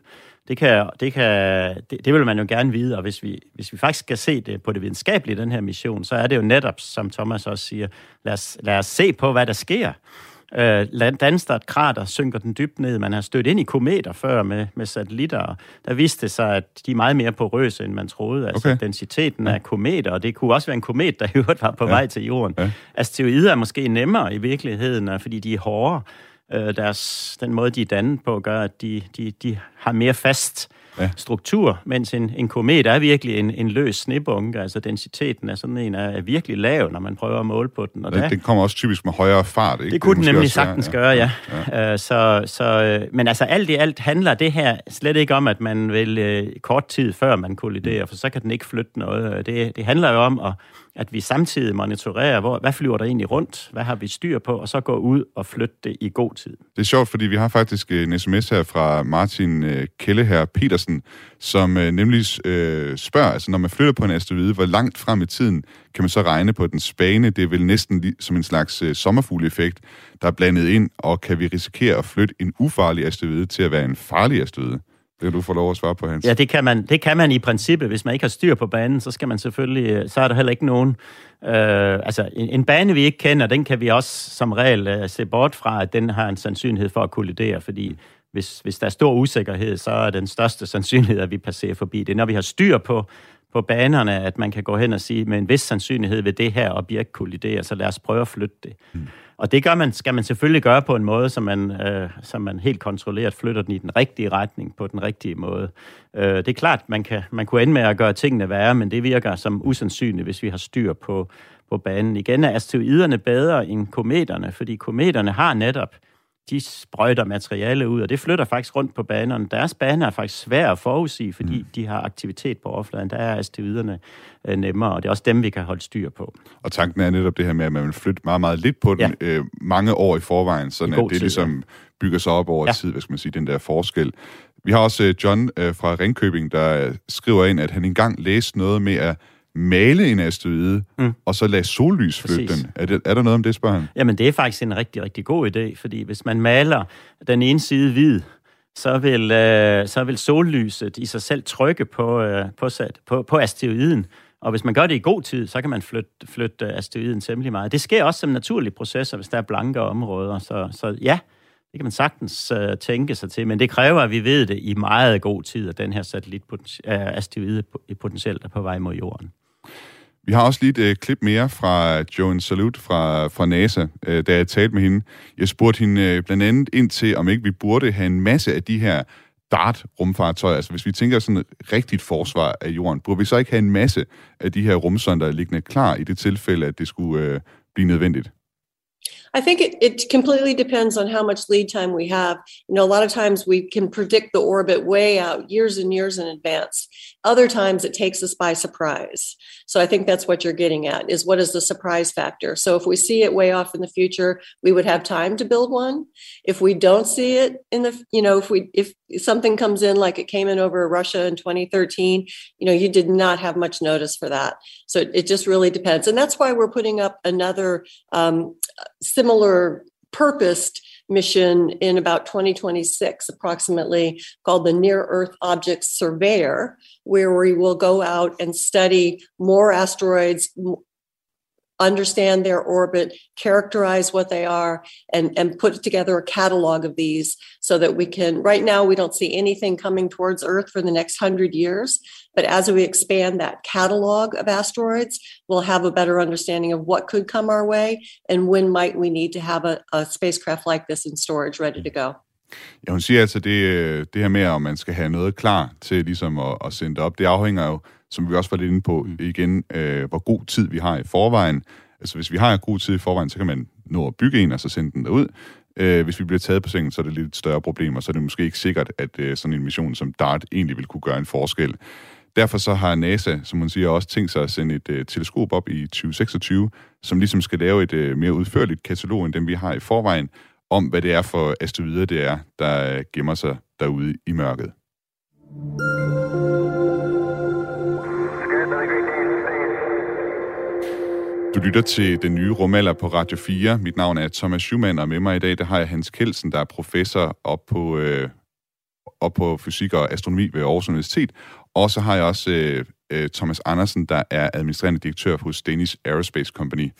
S7: Det, kan, det, kan, det, det vil man jo gerne vide, og hvis vi, hvis vi faktisk skal se det på det videnskabelige, den her mission, så er det jo netop, som Thomas også siger, lad os, lad os se på, hvad der sker. Øh, dannes der et krater, synker den dybt ned. Man har stødt ind i kometer før med, med satellitter. Der viste det sig, at de er meget mere porøse, end man troede. Altså okay. densiteten ja. af kometer, og det kunne også være en komet, der i øvrigt var på ja. vej til jorden. Ja. Asteroider er måske nemmere i virkeligheden, fordi de er hårdere. Øh, deres, den måde, de er dannet på, gør, at de, de, de har mere fast ja. struktur, mens en, en komet er virkelig en, en løs snebunke. Altså densiteten er sådan en er, er virkelig lav, når man prøver at måle på den.
S3: Og det, der, den kommer også typisk med højere fart, ikke?
S7: Det kunne det den nemlig sagtens gøre, ja. ja. ja. Uh, så, så, men altså alt i alt handler det her slet ikke om, at man vil uh, kort tid før man kolliderer, for så kan den ikke flytte noget. Det, det handler jo om at at vi samtidig monitorerer, hvor, hvad flyver der egentlig rundt, hvad har vi styr på, og så gå ud og flytte det i god tid.
S3: Det er sjovt, fordi vi har faktisk en sms her fra Martin Kelleher Kelle her Petersen, som øh, nemlig øh, spørger, altså når man flytter på en asteroide, hvor langt frem i tiden kan man så regne på den spane? Det er vel næsten som en slags sommerfugleffekt, der er blandet ind, og kan vi risikere at flytte en ufarlig asteroide til at være en farlig asteroide? Det du få lov at svare på, Hans.
S7: Ja, det kan, man, det kan man i princippet. Hvis man ikke har styr på banen, så skal man selvfølgelig, øh, så er der heller ikke nogen... Øh, altså, en, en bane, vi ikke kender, den kan vi også som regel uh, se bort fra, at den har en sandsynlighed for at kollidere, fordi hvis, hvis der er stor usikkerhed, så er den største sandsynlighed, at vi passerer forbi det. Når vi har styr på, på banerne, at man kan gå hen og sige, med en vis sandsynlighed vil det her objekt kollidere, så lad os prøve at flytte det. Mm. Og det gør man, skal man selvfølgelig gøre på en måde, så man, øh, så man helt kontrolleret flytter den i den rigtige retning, på den rigtige måde. Øh, det er klart, man kan man kunne ende med at gøre tingene værre, men det virker som usandsynligt, hvis vi har styr på, på banen. Igen er asteroiderne bedre end kometerne, fordi kometerne har netop de sprøjter materiale ud, og det flytter faktisk rundt på banerne. Deres baner er faktisk svære at forudsige, fordi mm. de har aktivitet på overfladen. Der er asteroiderne øh, nemmere, og det er også dem, vi kan holde styr på.
S3: Og tanken er netop det her med, at man vil flytte meget, meget lidt på den ja. øh, mange år i forvejen, så at det tid, ligesom bygger sig op over ja. tid, hvad skal man sige, den der forskel. Vi har også øh, John øh, fra Ringkøbing, der skriver ind, at han engang læste noget med at male en asteroide, mm. og så lade sollys flytte den. Er, det, er der noget om det, spørger han?
S7: Jamen, det er faktisk en rigtig, rigtig god idé, fordi hvis man maler den ene side hvid, så vil, øh, så vil sollyset i sig selv trykke på, øh, på, på, på asteroiden. Og hvis man gør det i god tid, så kan man flytte, flytte asteroiden temmelig meget. Det sker også som naturlig proces, hvis der er blanke områder. Så, så ja, det kan man sagtens uh, tænke sig til, men det kræver, at vi ved det i meget god tid, at den her satellit uh, asteroide potentielt er på vej mod jorden.
S3: Vi har også lige et øh, klip mere fra Joan Salute fra, fra NASA, øh, da jeg talte med hende. Jeg spurgte hende øh, blandt andet ind til, om ikke vi burde have en masse af de her DART-rumfartøjer. Altså hvis vi tænker sådan et rigtigt forsvar af jorden, burde vi så ikke have en masse af de her rumsonder liggende klar i det tilfælde, at det skulle øh, blive nødvendigt?
S12: I think it, it completely depends on how much lead time we have. You know, a lot of times we can predict the orbit way out years and years in advance. Other times it takes us by surprise. So I think that's what you're getting at is what is the surprise factor? So if we see it way off in the future, we would have time to build one. If we don't see it in the, you know, if we, if something comes in like it came in over Russia in 2013, you know, you did not have much notice for that. So it just really depends. And that's why we're putting up another um, similar purposed mission in about 2026, approximately, called the Near Earth Object Surveyor, where we will go out and study more asteroids, understand their orbit, characterize what they are, and, and put together a catalog of these so that we can. Right now, we don't see anything coming towards Earth for the next hundred years. But as we expand that catalog of asteroids, we'll have a better understanding of what could come our way and when might we need to have a, a spacecraft like this in storage ready to go.
S3: Ja, hun siger altså, det, øh, det her med, om man skal have noget klar til ligesom at, at sende det op, det afhænger jo som vi også var lidt inde på mm. igen, øh, hvor god tid vi har i forvejen. Altså hvis vi har god tid i forvejen, så kan man nå at bygge en, og så sende den derud. Øh, hvis vi bliver taget på sengen, så er det lidt større problemer, så er det måske ikke sikkert, at øh, sådan en mission som DART egentlig vil kunne gøre en forskel. Derfor så har NASA, som man siger, også tænkt sig at sende et øh, teleskop op i 2026, som ligesom skal lave et øh, mere udførligt katalog, end dem vi har i forvejen, om hvad det er for asteroider, det er, der gemmer sig derude i mørket. Du lytter til den nye rumalder på Radio 4. Mit navn er Thomas Schumann, og med mig i dag der har jeg Hans Kelsen, der er professor op på, øh, op på fysik og astronomi ved Aarhus Universitet. Og så har jeg også øh, øh, Thomas Andersen, der er administrerende direktør hos Danish Aerospace Company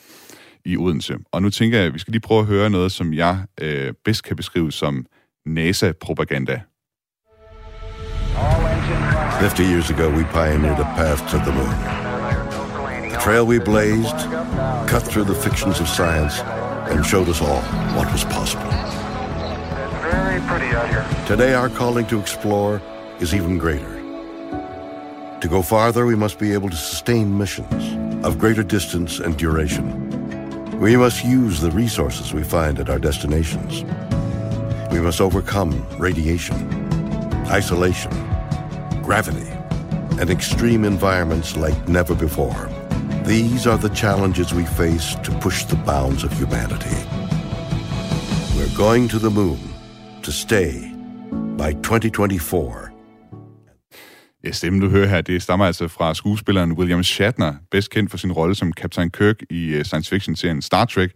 S3: i Odense. Og nu tænker jeg, at vi skal lige prøve at høre noget, som jeg øh, bedst kan beskrive som NASA-propaganda.
S13: 50 years ago, we pioneered a path to the moon. Trail we blazed cut through the fictions of science and showed us all what was possible.
S5: Very pretty out here.
S13: Today, our calling to explore is even greater. To go farther, we must be able to sustain missions of greater distance and duration. We must use the resources we find at our destinations. We must overcome radiation, isolation, gravity, and extreme environments like never before. These are the challenges we face to push the bounds of humanity. We're going to the moon to stay by 2024.
S3: Ja, stemmen du hører her, det stammer altså fra skuespilleren William Shatner, bedst kendt for sin rolle som Captain Kirk i uh, science fiction-serien Star Trek.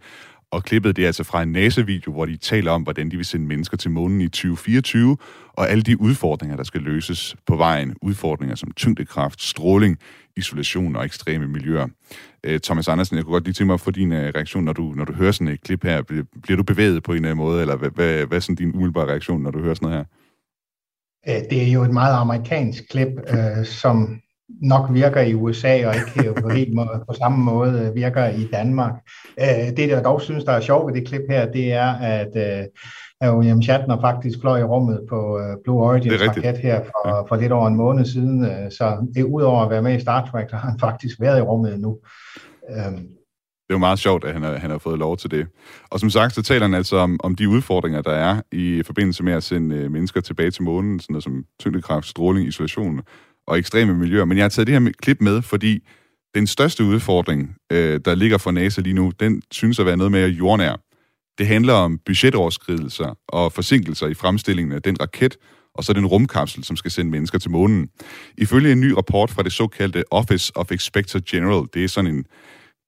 S3: Og klippet det er altså fra en NASA-video, hvor de taler om, hvordan de vil sende mennesker til månen i 2024, og alle de udfordringer, der skal løses på vejen. Udfordringer som tyngdekraft, stråling, isolation og ekstreme miljøer. Øh, Thomas Andersen, jeg kunne godt lige tænke mig at få din øh, reaktion, når du, når du hører sådan et klip her. Bliver du bevæget på en eller anden måde, eller hvad, hvad, hvad er sådan din umiddelbare reaktion, når du hører sådan noget her?
S6: Øh, det er jo et meget amerikansk klip, øh, som nok virker i USA og ikke på helt måde, på samme måde øh, virker i Danmark. Øh, det, der dog synes, der er sjovt ved det klip her, det er, at øh, William Shatner faktisk fløj i rummet på Blue Origin raket her for, for lidt over en måned siden. Så det, udover at være med i Star Trek, så har han faktisk været i rummet nu. Øh,
S3: det er jo meget sjovt, at han har, han har fået lov til det. Og som sagt, så taler han altså om, om de udfordringer, der er i forbindelse med at sende mennesker tilbage til månen, sådan noget som tyngdekraft, stråling, isolation og ekstreme miljøer. Men jeg har taget det her klip med, fordi den største udfordring, øh, der ligger for NASA lige nu, den synes at være noget mere jordnær. Det handler om budgetoverskridelser og forsinkelser i fremstillingen af den raket, og så den rumkapsel, som skal sende mennesker til månen. Ifølge en ny rapport fra det såkaldte Office of Inspector General, det er sådan en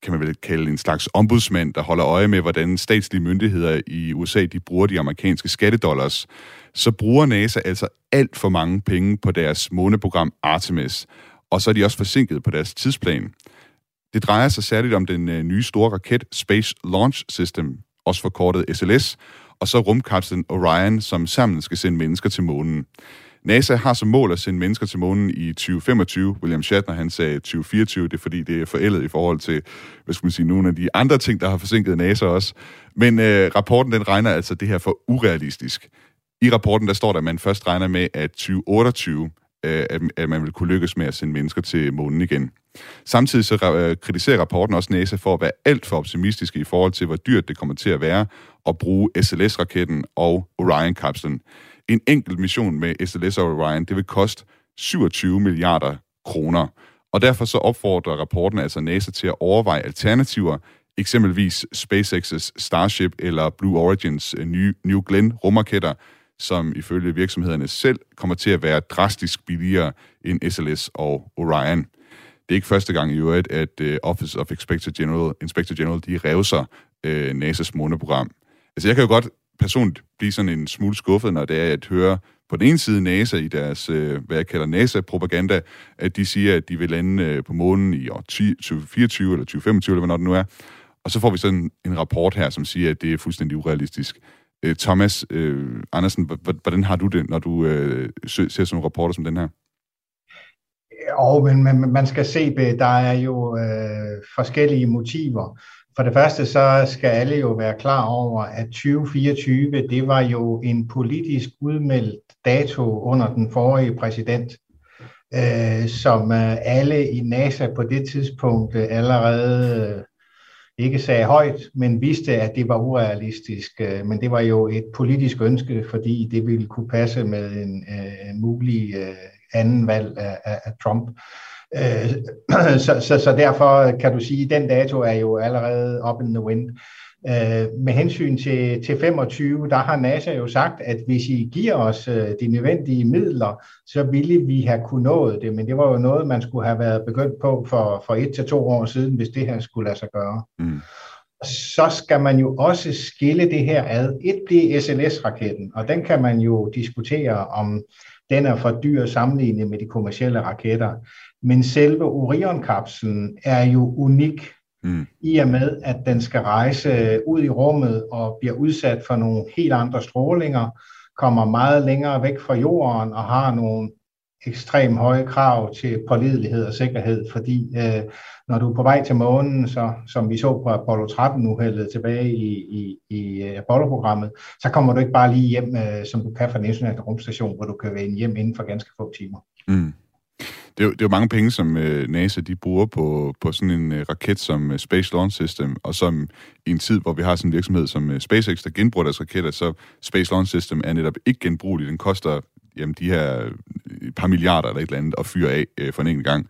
S3: kan man vel kalde en slags ombudsmand, der holder øje med, hvordan statslige myndigheder i USA de bruger de amerikanske skattedollars, så bruger NASA altså alt for mange penge på deres måneprogram Artemis, og så er de også forsinket på deres tidsplan. Det drejer sig særligt om den øh, nye store raket Space Launch System, også forkortet SLS, og så rumkapslen Orion, som sammen skal sende mennesker til månen. NASA har som mål at sende mennesker til månen i 2025. William Shatner han sagde 2024, det er fordi, det er forældet i forhold til, hvad skal man sige, nogle af de andre ting, der har forsinket NASA også. Men øh, rapporten den regner altså det her for urealistisk. I rapporten der står der, at man først regner med, at 2028 øh, at, at man vil kunne lykkes med at sende mennesker til månen igen. Samtidig så øh, kritiserer rapporten også NASA for at være alt for optimistiske i forhold til, hvor dyrt det kommer til at være at bruge SLS-raketten og Orion-kapslen. En enkelt mission med SLS og Orion, det vil koste 27 milliarder kroner. Og derfor så opfordrer rapporten altså NASA til at overveje alternativer, eksempelvis SpaceX's Starship eller Blue Origins øh, nye New Glenn rumraketter, som ifølge virksomhederne selv kommer til at være drastisk billigere end SLS og Orion. Det er ikke første gang i øvrigt, at øh, Office of Inspector General, Inspector General de revser øh, NASA's måneprogram. Altså jeg kan jo godt personligt blive sådan en smule skuffet, når det er at høre på den ene side NASA i deres, øh, hvad jeg kalder NASA-propaganda, at de siger, at de vil lande øh, på månen i år 2024 eller 2025, eller hvad det nu er. Og så får vi sådan en rapport her, som siger, at det er fuldstændig urealistisk. Øh, Thomas øh, Andersen, hvordan har du det, når du øh, ser sådan rapporter som den her?
S6: Og men man, man skal se, der er jo øh, forskellige motiver. For det første så skal alle jo være klar over, at 2024, det var jo en politisk udmeldt dato under den forrige præsident, øh, som øh, alle i NASA på det tidspunkt øh, allerede ikke sagde højt, men vidste, at det var urealistisk. Øh, men det var jo et politisk ønske, fordi det ville kunne passe med en, øh, en mulig øh, anden valg af, af, af Trump. Øh, så, så, så derfor kan du sige, at den dato er jo allerede up in the wind. Øh, med hensyn til, til 25, der har NASA jo sagt, at hvis I giver os øh, de nødvendige midler, så ville vi have kunnet nået det, men det var jo noget, man skulle have været begyndt på for, for et til to år siden, hvis det her skulle lade sig gøre. Mm. Så skal man jo også skille det her ad. Et bliver SLS-raketten, og den kan man jo diskutere om den er for dyr sammenlignet med de kommercielle raketter. Men selve Orion-kapslen er jo unik mm. i og med, at den skal rejse ud i rummet og bliver udsat for nogle helt andre strålinger, kommer meget længere væk fra jorden og har nogle ekstremt høje krav til pålidelighed og sikkerhed, fordi øh, når du er på vej til månen, så, som vi så på Apollo 13-uheldet tilbage i, i, i Apollo-programmet, så kommer du ikke bare lige hjem, øh, som du kan fra den internationale rumstation, hvor du kan vende hjem inden for ganske få timer.
S3: Mm. Det er, jo, det er jo mange penge, som øh, NASA de bruger på, på sådan en øh, raket som øh, Space Launch System, og som i en tid, hvor vi har sådan en virksomhed som øh, SpaceX, der genbruger deres raketter, så Space Launch System er netop ikke genbrugelig. Den koster jamen, de her øh, et par milliarder eller et eller andet at fyre af øh, for en enkelt gang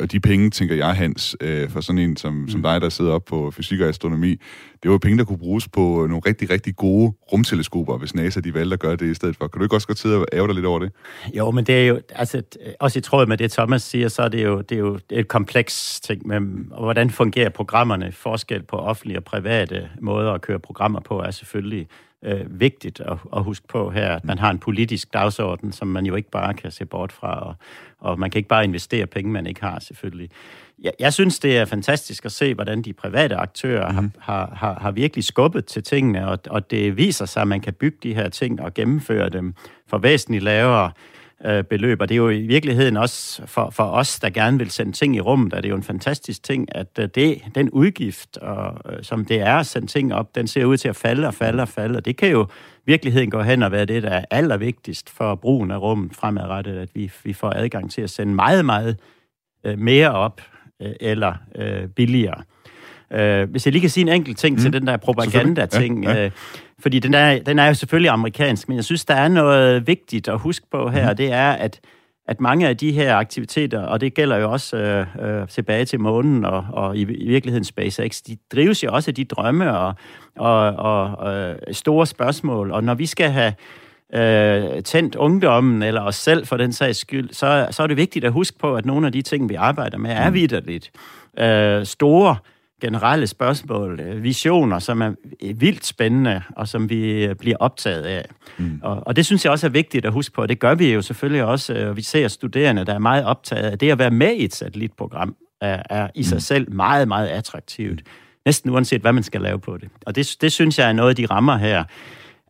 S3: og de penge, tænker jeg, Hans, øh, for sådan en som, mm. som dig, der sidder op på fysik og astronomi, det var penge, der kunne bruges på nogle rigtig, rigtig gode rumteleskoper, hvis NASA de valgte at gøre det i stedet for. Kan du ikke også godt sidde og ære dig lidt over det?
S7: Jo, men det er jo, altså, også i tråd med det, Thomas siger, så er det jo, det er jo et kompleks ting med, hvordan fungerer programmerne. Forskel på offentlige og private måder at køre programmer på er selvfølgelig øh, vigtigt at, at huske på her, at man har en politisk dagsorden, som man jo ikke bare kan se bort fra, og, og man kan ikke bare investere penge, man ikke har selvfølgelig. Jeg, jeg synes, det er fantastisk at se, hvordan de private aktører mm. har, har, har virkelig skubbet til tingene, og, og det viser sig, at man kan bygge de her ting og gennemføre dem for væsentligt lavere øh, beløb. Og det er jo i virkeligheden også for, for os, der gerne vil sende ting i rummet, er det jo en fantastisk ting, at øh, det, den udgift, og, øh, som det er at sende ting op, den ser ud til at falde og falde og falde. Og det kan jo i virkeligheden gå hen og være det, der er allervigtigst for brugen af rummet fremadrettet, at vi, vi får adgang til at sende meget, meget øh, mere op øh, eller øh, billigere. Øh, hvis jeg lige kan sige en enkelt ting mm. til den der propaganda-ting. Ja, ja. Øh, fordi den er, den er jo selvfølgelig amerikansk, men jeg synes, der er noget vigtigt at huske på her, mm. og det er, at at mange af de her aktiviteter, og det gælder jo også øh, øh, tilbage til månen og, og i, i virkeligheden SpaceX, de drives jo også af de drømme og, og, og øh, store spørgsmål. Og når vi skal have øh, tændt ungdommen, eller os selv for den sags skyld, så, så er det vigtigt at huske på, at nogle af de ting, vi arbejder med, er mm. vidderligt øh, store generelle spørgsmål, øh, visioner, som er vildt spændende, og som vi øh, bliver optaget af. Mm. Og, og det synes jeg også er vigtigt at huske på, og det gør vi jo selvfølgelig også, og øh, vi ser studerende, der er meget optaget af det at være med i et satellitprogram, er, er i sig mm. selv meget, meget attraktivt. Næsten uanset, hvad man skal lave på det. Og det, det synes jeg er noget af de rammer her,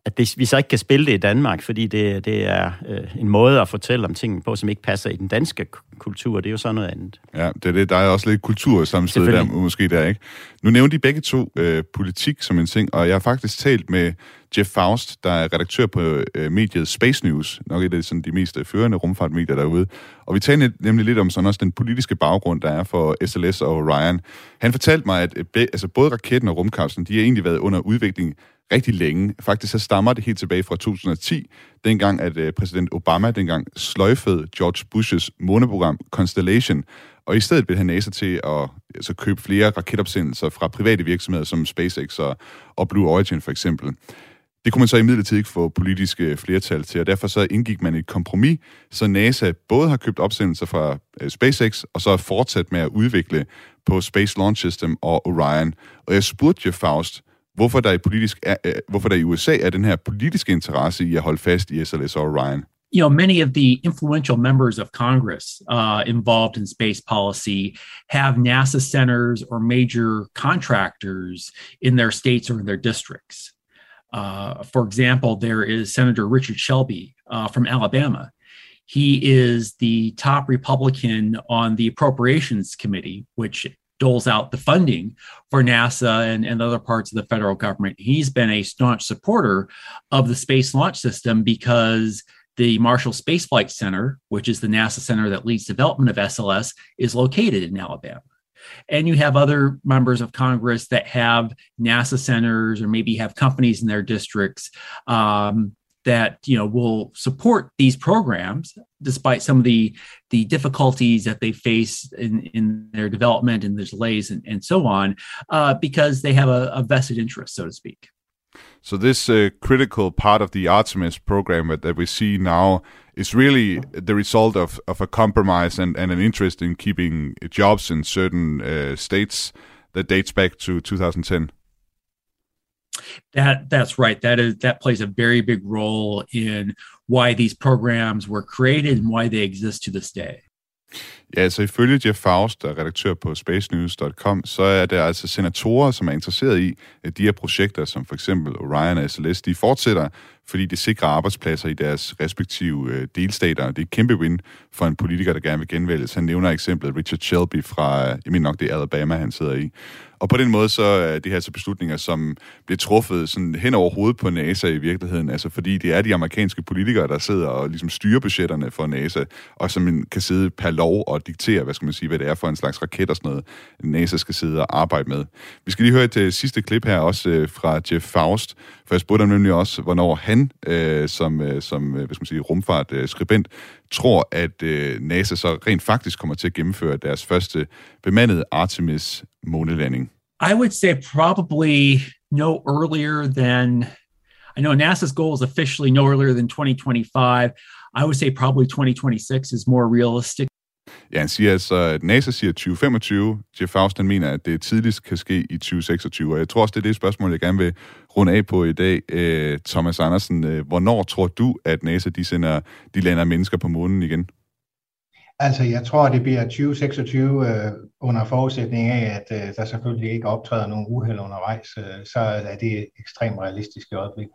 S7: at det, vi så ikke kan spille det i Danmark, fordi det, det er øh, en måde at fortælle om tingene på, som ikke passer i den danske kultur. Det er jo sådan noget andet.
S3: Ja, det er det. Der er også lidt kultur samtidig der, måske der, ikke? Nu nævnte de begge to øh, politik som en ting, og jeg har faktisk talt med Jeff Faust, der er redaktør på øh, mediet Space News, nok et af sådan, de mest førende rumfartmedier derude. Og vi talte nemlig lidt om sådan også den politiske baggrund, der er for SLS og Orion. Han fortalte mig, at øh, altså både raketten og rumkapslen, de har egentlig været under udvikling rigtig længe. Faktisk så stammer det helt tilbage fra 2010, dengang at øh, præsident Obama dengang sløjfede George Bushes måneprogram Constellation, og i stedet vil han NASA til at altså, købe flere raketopsendelser fra private virksomheder som SpaceX og, og Blue Origin for eksempel. Det kunne man så i midlertid ikke få politiske flertal til, og derfor så indgik man et kompromis, så NASA både har købt opsendelser fra øh, SpaceX, og så er fortsat med at udvikle på Space Launch System og Orion. Og jeg spurgte jo Faust, hvorfor der i, politisk er, øh, hvorfor der i USA er den her politiske interesse i at holde fast i SLS Orion.
S14: you know, many of the influential members of Congress uh, involved in space policy have NASA centers or major contractors in their states or in their districts. Uh, for example, there is Senator Richard Shelby uh, from Alabama. He is the top Republican on the Appropriations Committee, which doles out the funding for NASA and, and other parts of the federal government. He's been a staunch supporter of the Space Launch System because the Marshall Space Flight Center, which is the NASA center that leads development of SLS, is located in Alabama. And you have other members of Congress that have NASA centers or maybe have companies in their districts um, that you know will support these programs despite some of the the difficulties that they face in, in their development and the delays and, and so on uh, because they have a, a, vested interest so to speak.
S3: So this uh, critical part of the artemis program that, we see now is really the result of, of a compromise and, and an interest in keeping jobs in certain uh, states that dates back to 2010
S14: that that's right. That is that plays a very big role in why these programs were created and why they exist to this day.
S3: Ja, altså ifølge Jeff Faust, der er redaktør på spacenews.com, så er der altså senatorer, som er interesseret i, at de her projekter, som for eksempel Orion og SLS, de fortsætter, fordi det sikrer arbejdspladser i deres respektive øh, delstater. Det er et kæmpe win for en politiker, der gerne vil genvælges. Han nævner eksemplet Richard Shelby fra, øh, jeg mener nok, det er Alabama, han sidder i. Og på den måde så er det her så beslutninger, som bliver truffet sådan hen over hovedet på NASA i virkeligheden, altså fordi det er de amerikanske politikere, der sidder og ligesom styrer budgetterne for NASA, og som kan sidde per lov og diktere, hvad skal man sige, hvad det er for en slags raket og sådan noget, NASA skal sidde og arbejde med. Vi skal lige høre et uh, sidste klip her også uh, fra Jeff Faust, for jeg spurgte ham nemlig også, hvornår han uh, som, uh, som uh, hvad skal man sige, rumfart-skribent tror, at øh, NASA så rent faktisk kommer til at gennemføre deres første bemandede Artemis månelanding.
S14: I would say probably no earlier than I know NASA's goal is officially no earlier than 2025. I would say probably 2026 is more realistic.
S3: Ja, han siger altså, at NASA siger 2025. Jeff Faust, han mener, at det tidligst kan ske i 2026. Og jeg tror også, det er det spørgsmål, jeg gerne vil runde af på i dag. Øh, Thomas Andersen, øh, hvornår tror du, at NASA de sender, de lander mennesker på månen igen?
S6: Altså, jeg tror, det bliver 2026 øh, under forudsætning af, at øh, der selvfølgelig ikke optræder nogen uheld undervejs. Øh, så er det ekstremt realistisk i øjeblikket.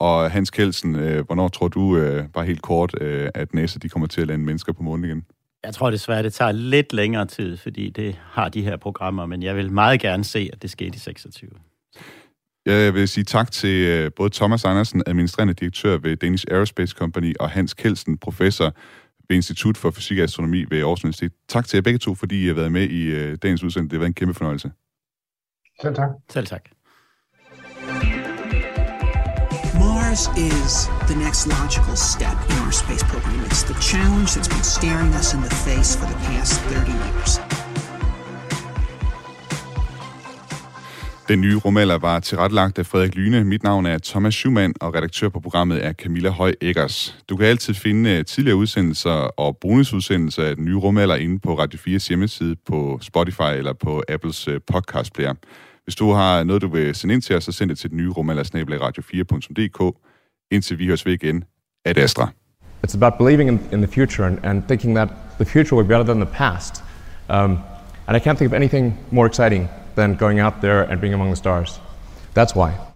S3: Og Hans Kelsen, øh, hvornår tror du, øh, bare helt kort, øh, at NASA de kommer til at lande mennesker på månen igen?
S7: Jeg tror desværre, det tager lidt længere tid, fordi det har de her programmer, men jeg vil meget gerne se, at det sker i 26.
S3: Jeg vil sige tak til øh, både Thomas Andersen, administrerende direktør ved Danish Aerospace Company, og Hans Kelsen, professor ved Institut for Fysik og Astronomi ved Aarhus Universitet. Tak til jer begge to, fordi I har været med i uh, dagens udsendelse. Det har været en kæmpe fornøjelse.
S6: Selv tak.
S7: Selv tak.
S15: This is the next logical step in our space program. It's the challenge that's been staring us in the face for the past 30 years.
S3: Den nye rumalder var tilrettelagt af Frederik Lyne. Mit navn er Thomas Schumann, og redaktør på programmet er Camilla Høj Eggers. Du kan altid finde øh, tidligere udsendelser og bonusudsendelser af den nye rumalder inde på Radio 4's hjemmeside, på Spotify eller på Apples øh, podcast player. Hvis du har noget, du vil sende ind til os, så send det til den nye rumalder radio4.dk. Indtil vi høres ved igen, Astra.
S16: It's about believing in, in the future and, and thinking that the future will be better than the past. Um, and I can't think of anything more exciting than going out there and being among the stars. That's why.